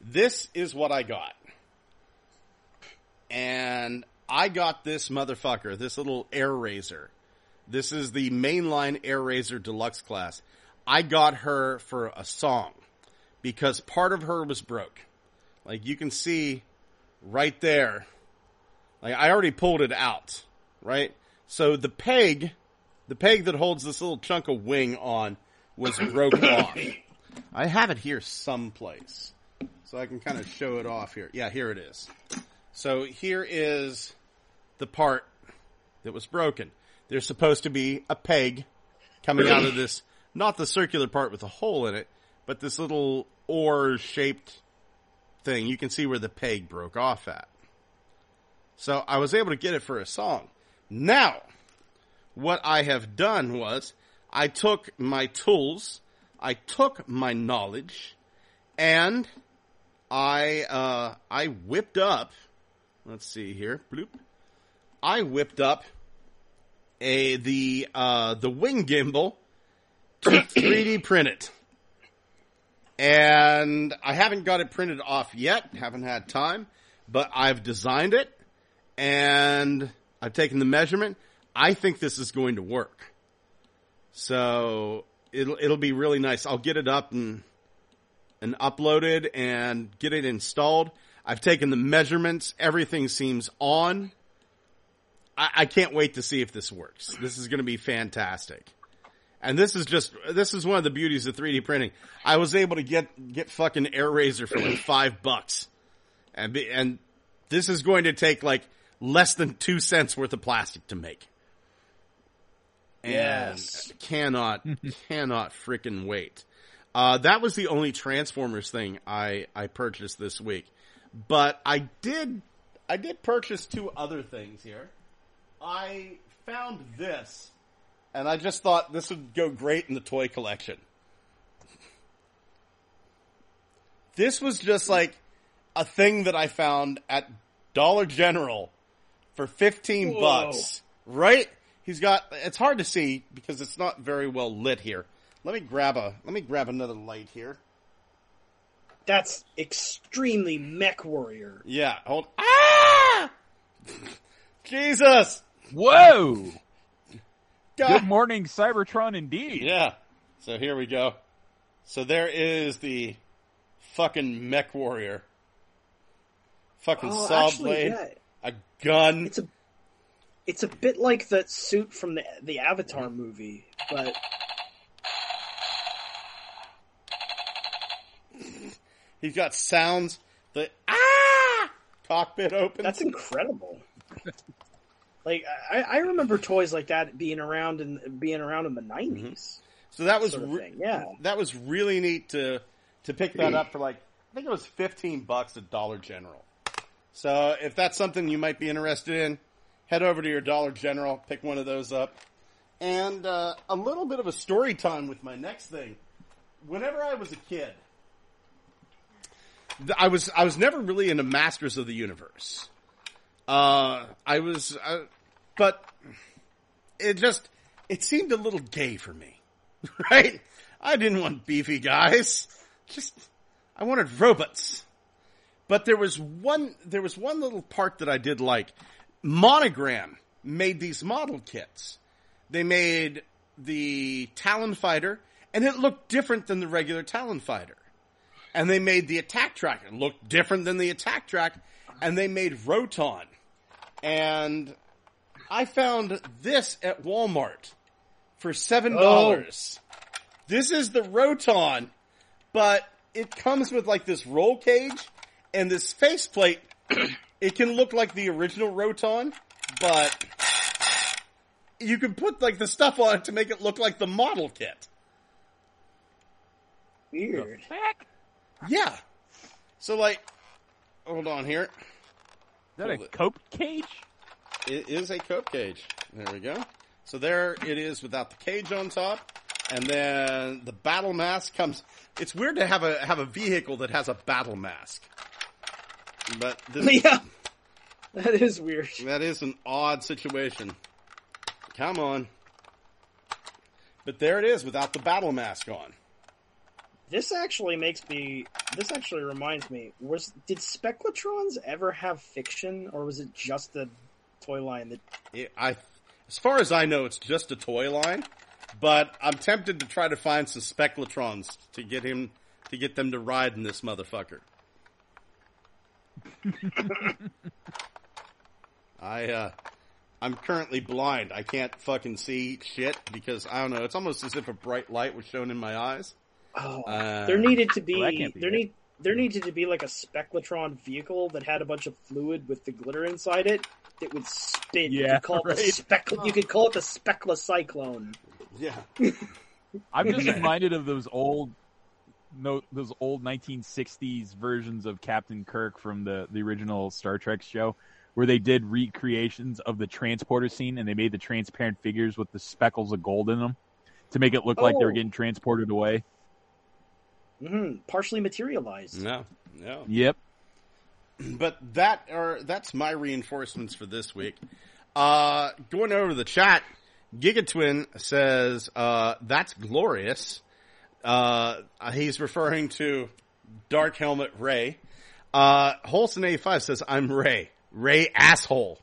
This is what I got, and I got this motherfucker, this little Airazor. This is the mainline Airazor Deluxe class. I got her for a song because part of her was broke. Like you can see right there. Like I already pulled it out, right? So the peg, the peg that holds this little chunk of wing on was broke off. I have it here someplace. So I can kind of show it off here. Yeah, here it is. So here is the part that was broken. There's supposed to be a peg coming out of this, not the circular part with a hole in it, but this little oar shaped thing, you can see where the peg broke off at. So I was able to get it for a song. Now, what I have done was I took my tools, I took my knowledge, and I uh, I whipped up. Let's see here, bloop. I whipped up a the uh, the wing gimbal to 3D print it, and I haven't got it printed off yet. Haven't had time, but I've designed it and I've taken the measurement. I think this is going to work. So it'll it'll be really nice. I'll get it up and and uploaded and get it installed. I've taken the measurements. Everything seems on. I, I can't wait to see if this works. This is going to be fantastic. And this is just this is one of the beauties of 3D printing. I was able to get get fucking Airazor for like five bucks, and be, and this is going to take like less than two cents worth of plastic to make. And Yes. cannot cannot freaking wait. Uh, that was the only Transformers thing I I purchased this week, but I did I did purchase two other things here. I found this, and I just thought this would go great in the toy collection. This was just like a thing that I found at Dollar General for 15 Whoa. bucks. Right? He's got it's hard to see because it's not very well lit here. Let me grab a let me grab another light here. That's extremely mech warrior. Yeah, hold Ah! Jesus. Whoa! God. Good morning, Cybertron, indeed. Yeah. So here we go. So there is the fucking mech warrior. Fucking Oh, saw actually, blade, yeah. a gun. It's a it's a bit like that suit from the the Avatar movie, but He's got sounds. The ah cockpit open. that's incredible. like I, I remember toys like that being around and being around in the 90s so that was sort of re- thing. Yeah. that was really neat to to pick that up for like I think it was fifteen bucks at Dollar General. So if that's something you might be interested in, head over to your Dollar General, pick one of those up, and uh, a little bit of a story time with my next thing. Whenever I was a kid, I was I was never really into Masters of the Universe. Uh, I was, uh, but it just it seemed a little gay for me, right? I didn't want beefy guys. Just I wanted robots. But there was one there was one little part that I did like. Monogram made these model kits. They made the Talon Fighter, and it looked different than the regular Talon Fighter. And they made the Attack Track, it looked different than the Attack Track, and they made Roton. And I found this at Walmart for seven oh. dollars. This is the Roton, but it comes with like this roll cage and this faceplate. it can look like the original Roton, but you can put like the stuff on it to make it look like the model kit. Weird. Yeah. So like, hold on here. Is that Hold a it. cope cage? It is a cope cage. There we go. So there it is without the cage on top. And then the battle mask comes. It's weird to have a have a vehicle that has a battle mask. But this, yeah. That is weird. that is an odd situation. Come on. But there it is without the battle mask on. This actually makes me. This actually reminds me. Was did Speculatrons ever have fiction, or was it just the toy line that? It, I, as far as I know, it's just a toy line. But I'm tempted to try to find some Speculatrons to get him to get them to ride in this motherfucker. I uh I'm currently blind. I can't fucking see shit because I don't know. It's almost as if a bright light was shown in my eyes. Oh, Uh, there needed to be. Well, be there it. need. There needed to be like a Speclatron vehicle that had a bunch of fluid with the glitter inside it that would spin. you Yeah, could call it the right. speckle. You could call it the Specla Cyclone. Yeah. I'm just reminded of those old no those old 1960s versions of Captain Kirk from the the original Star Trek show, where they did recreations of the transporter scene and they made the transparent figures with the speckles of gold in them to make it look like they were Oh. getting transported away. Hmm partially materialized. No, no. Yep. But that are that's my reinforcements for this week. Uh, going over to the chat, Gigatwin says, uh, that's glorious. Uh, he's referring to Dark Helmet Rey. Uh, Holson85 says, I'm Ray. Ray asshole.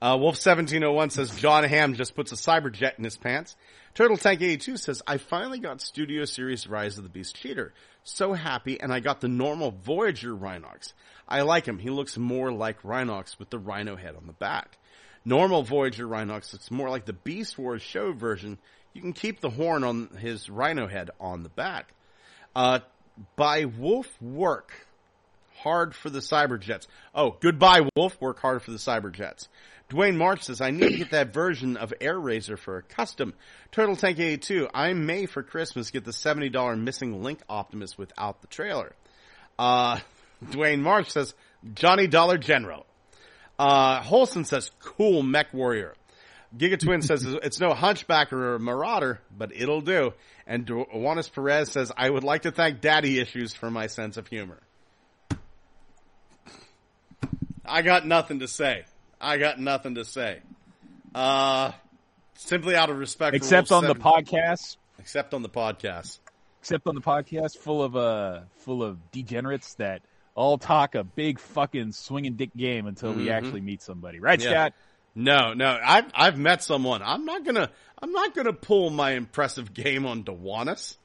Uh, Wolf1701 says, Jon Hamm just puts a cyberjet in his pants. Turtle Tank 82 says, I finally got Studio Series Rise of the Beast Cheetor. So happy, and I got the normal Voyager Rhinox. I like him. He looks more like Rhinox with the rhino head on the back. Normal Voyager Rhinox looks more like the Beast Wars show version. You can keep the horn on his rhino head on the back. Uh, by Wolf Work, hard for the Cyberjets. Oh, goodbye, Wolf. Work hard for the Cyberjets. Dwayne Marsh says, I need to get that version of Airazor for a custom. Turtle Tank 82, I may for Christmas get the $70 missing Link Optimus without the trailer. Uh, Dwayne Marsh says, Johnny Dollar General. Uh, Holson says, cool mech warrior. Giga Twin says, it's no hunchback or marauder, but it'll do. And Juanis Perez says, I would like to thank Daddy Issues for my sense of humor. I got nothing to say. I got nothing to say. Uh, simply out of respect Except for on the podcast. Except on the podcast. Except on the podcast, full of uh, full of degenerates that all talk a big fucking swinging dick game until we Mhm. actually meet somebody, right, Yeah. Scott? No, no, I've I've met someone. I'm not gonna I'm not gonna pull my impressive game on Dewanis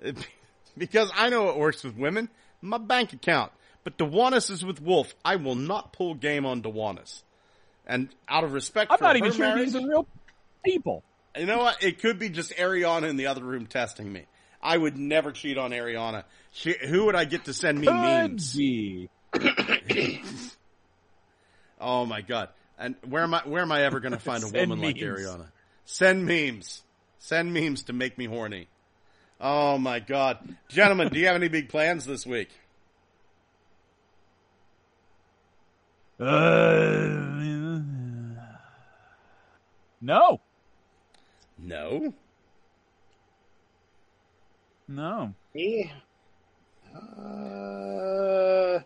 because I know it works with women. My bank account, but Dewanis is with Wolf. I will not pull game on Dewanis, and out of respect I'm not even sure marriage, these are real people. you know what? It could be just Ariana in the other room testing me. I would never cheat on Ariana. She, who would I get to send me Could memes? be. Oh my god! And where am I? Where am I ever going to find a woman like. Ariana? Send memes. Send memes to make me horny. Oh my god, gentlemen, do you have any big plans this week? Uh, no, No. no. Yeah. Uh,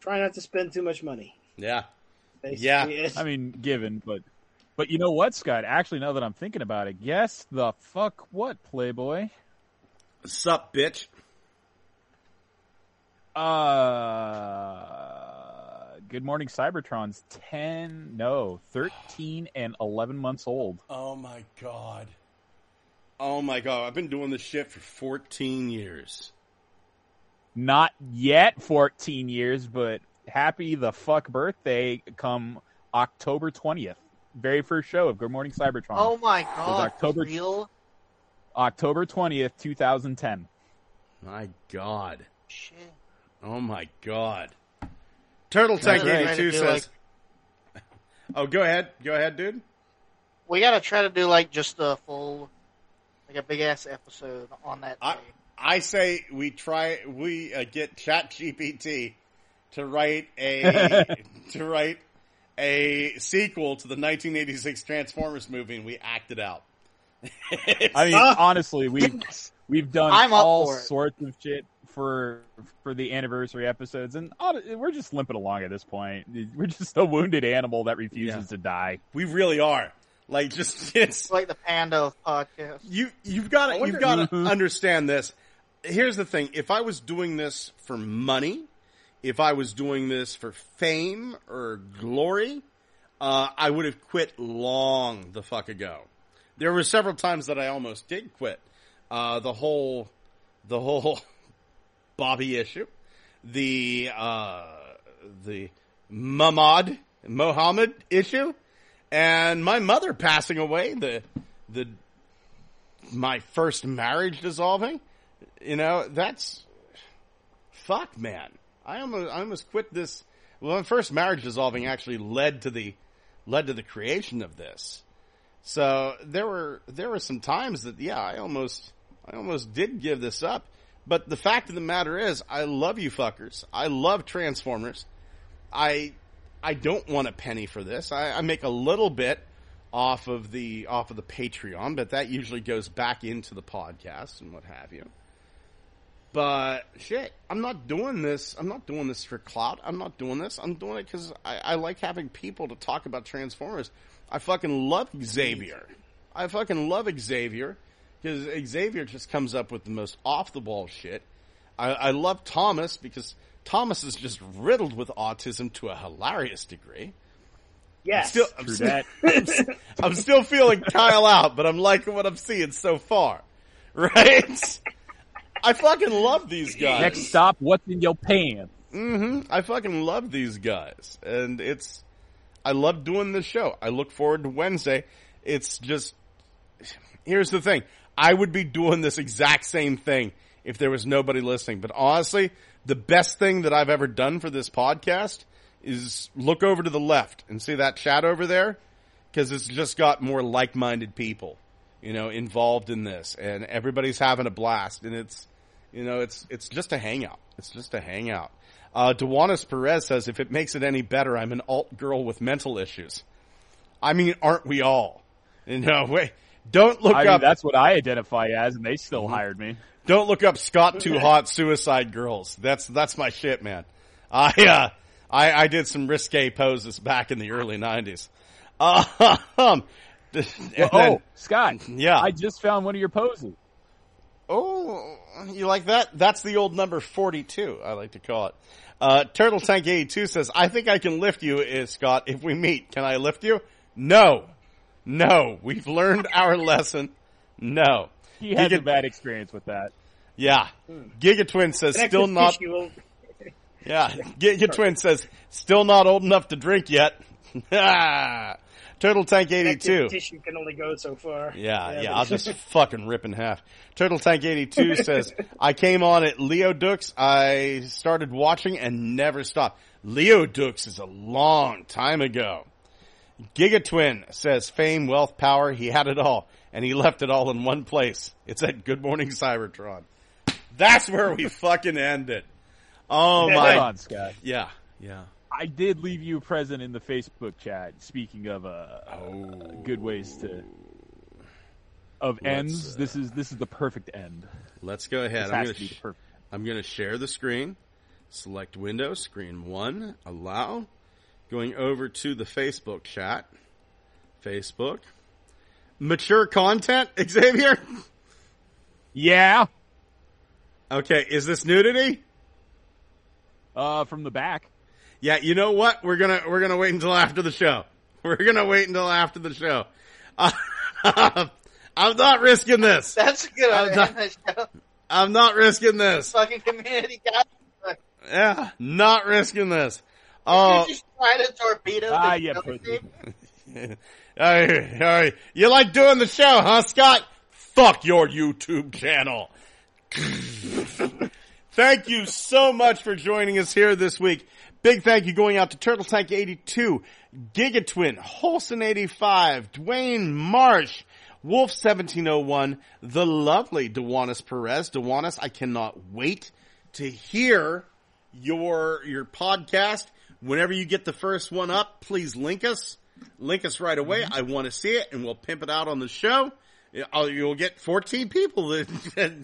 try not to spend too much money. Yeah. Basically, Yeah. it. I mean, given, but but you know what, Scott? Actually, now that I'm thinking about it, guess the fuck what, Playboy? Sup, bitch. Uh, Good Morning Cybertron's ten, no, thirteen and eleven months old. Oh my god. Oh my god, I've been doing this shit for 14 years. Not yet fourteen years, but happy the fuck birthday come October twentieth. Very first show of Good Morning Cybertron. Oh my god, October- real? October twentieth, two thousand ten. My god. Shit. Oh my god. Turtle Tank 82 Do, says. Oh, go ahead. Go ahead, dude. We gotta try to do like just a full, like a big ass episode on that I. I say we try we uh, get ChatGPT to write a to write a sequel to the 1986 Transformers movie, and we act it out. I mean, honestly, we've we've done I'm all sorts of shit for for the anniversary episodes, and we're just limping along at this point. We're just a wounded animal that refuses Yeah. to die. we really are like just it's It's like the Panda podcast. you you've got to you've got to understand this. Here's the thing: if I was doing this for money, if I was doing this for fame or glory, uh, I would have quit long the fuck ago. There were several times that I almost did quit. Uh, the whole, the whole Bobby issue, the uh, the Muhammad Mohammed issue, and my mother passing away. The the my first marriage dissolving. You know that's fuck, man. I almost I almost quit this. Well, my first marriage dissolving actually led to the led to the creation of this. So there were there were some times that yeah, I almost I almost did give this up. But the fact of the matter is, I love you fuckers. I love Transformers. I I don't want a penny for this. I, I make a little bit off of the off of the Patreon, but that usually goes back into the podcast and what have you. But shit, I'm not doing this. I'm not doing this for clout. I'm not doing this. I'm doing it because I, I like having people to talk about Transformers. I fucking love Xavier. I fucking love Xavier because Xavier just comes up with the most off the wall shit. I, I love Thomas because Thomas is just riddled with autism to a hilarious degree. Yes. Still, I'm, True still, that. I'm, s- I'm still feeling Kyle out, but I'm liking what I'm seeing so far. Right? I fucking love these guys. Next stop, what's in your pants? hmm I fucking love these guys, and it's. I love doing this show. I look forward to Wednesday. It's just. Here's the thing. I would be doing this exact same thing if there was nobody listening. But honestly, the best thing that I've ever done for this podcast is look over to the left and see that chat over there because it's just got more like-minded people, you know, involved in this, and everybody's having a blast, and it's, you know, it's it's just a hangout. It's just a hangout. Uh, Dewanis Perez says, if it makes it any better, I'm an alt girl with mental issues. I mean, aren't we all? You know, wait, don't look I mean, up, that's what I identify as, and they still Mm-hmm. hired me. don't look up Scott Too Hot Suicide Girls. That's, that's my shit, man. I, uh, I, I did some risque poses back in the early nineties. Um, Well, then- oh, Scott. Yeah. I just found one of your poses. Oh, you like that? That's the old number 42, I like to call it. Uh, Turtle Tank 82 says, I think I can lift you, is Scott, if we meet. Can I lift you? No. No. We've learned our lesson. No. He had Giga- a bad experience with that. Yeah. Giga Twin says, Connect still not, tissue yeah. Giga Twin says, still not old enough to drink yet. Turtle Tank connective 82. Tissue can only go so far. Yeah, yeah, but- I'll just fucking rip in half. Turtle Tank 82 says, I came on at Leo Dux. I started watching and never stopped. Leo Dux is a long time ago. Giga Twin says, fame, wealth, power, he had it all. And he left it all in one place. It's at Good Morning Cybertron. That's where we fucking end it. Oh Hold my, on, Scott. yeah, yeah. I did leave you a present in the Facebook chat. Speaking of uh, Oh. good ways to of Let's, ends, uh, this is this is the perfect end. Let's go ahead. I'm gonna to be the sh- perfect. I'm going to share the screen. Select window, screen one, allow. Going over to the Facebook chat. Facebook. Mature content, Xavier? Yeah, Okay, is this nudity? uh, from the back. Yeah, you know what? We're gonna, we're gonna wait until after the show. We're gonna wait until after the show. Uh, I'm not risking this. That's a good I'm idea. not- I'm not risking this. Fucking community guy. Yeah, not risking this. Oh, you just try to torpedo Ah, the yeah, show, pussy. dude? All right, all right. You like doing the show, huh, Scott? Fuck your YouTube channel. thank you so much for joining us here this week. Big thank you going out to Turtle Tank 82, Gigatwin, Holson 85, Dwayne Marsh, Wolf 1701, the lovely Dewanis Perez. Dewanis, I cannot wait to hear your your podcast. Whenever you get the first one up, please link us. Link us right away. I want to see it, and we'll pimp it out on the show. I'll- You'll get 14 people. That,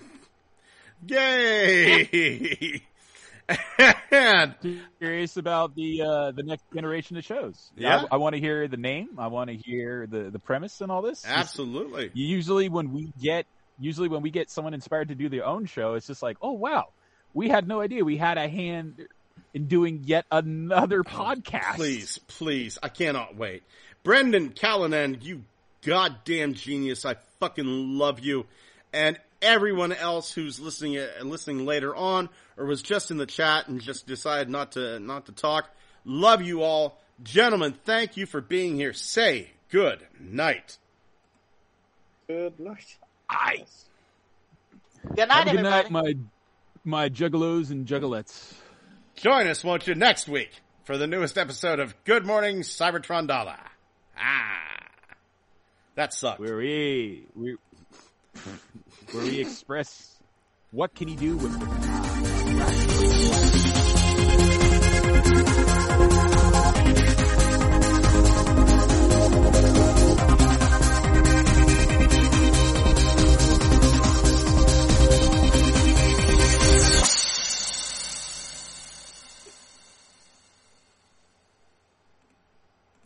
yay! and Curious about the uh, the next generation of shows. Yeah. I, want to hear the name. I want to hear the the premise and all this. Absolutely, usually when we get usually when we get someone inspired to do their own show, it's just like, oh wow, we had no idea we had a hand in doing yet another podcast. please, please, I cannot wait. Brendan Callanan, you goddamn genius! I fucking love you, and everyone else who's listening uh, listening later on or was just in the chat and just decided not to not to talk. Love you all, gentlemen. Thank you for being here. Say good night. Good night. Aye. Good night, Have a good everybody. night, my my juggalos and juggalettes. Join us, won't you, next week for the newest episode of Good Morning Cybertron Dollar. Ah, that sucked. Where we we where we express what can he do with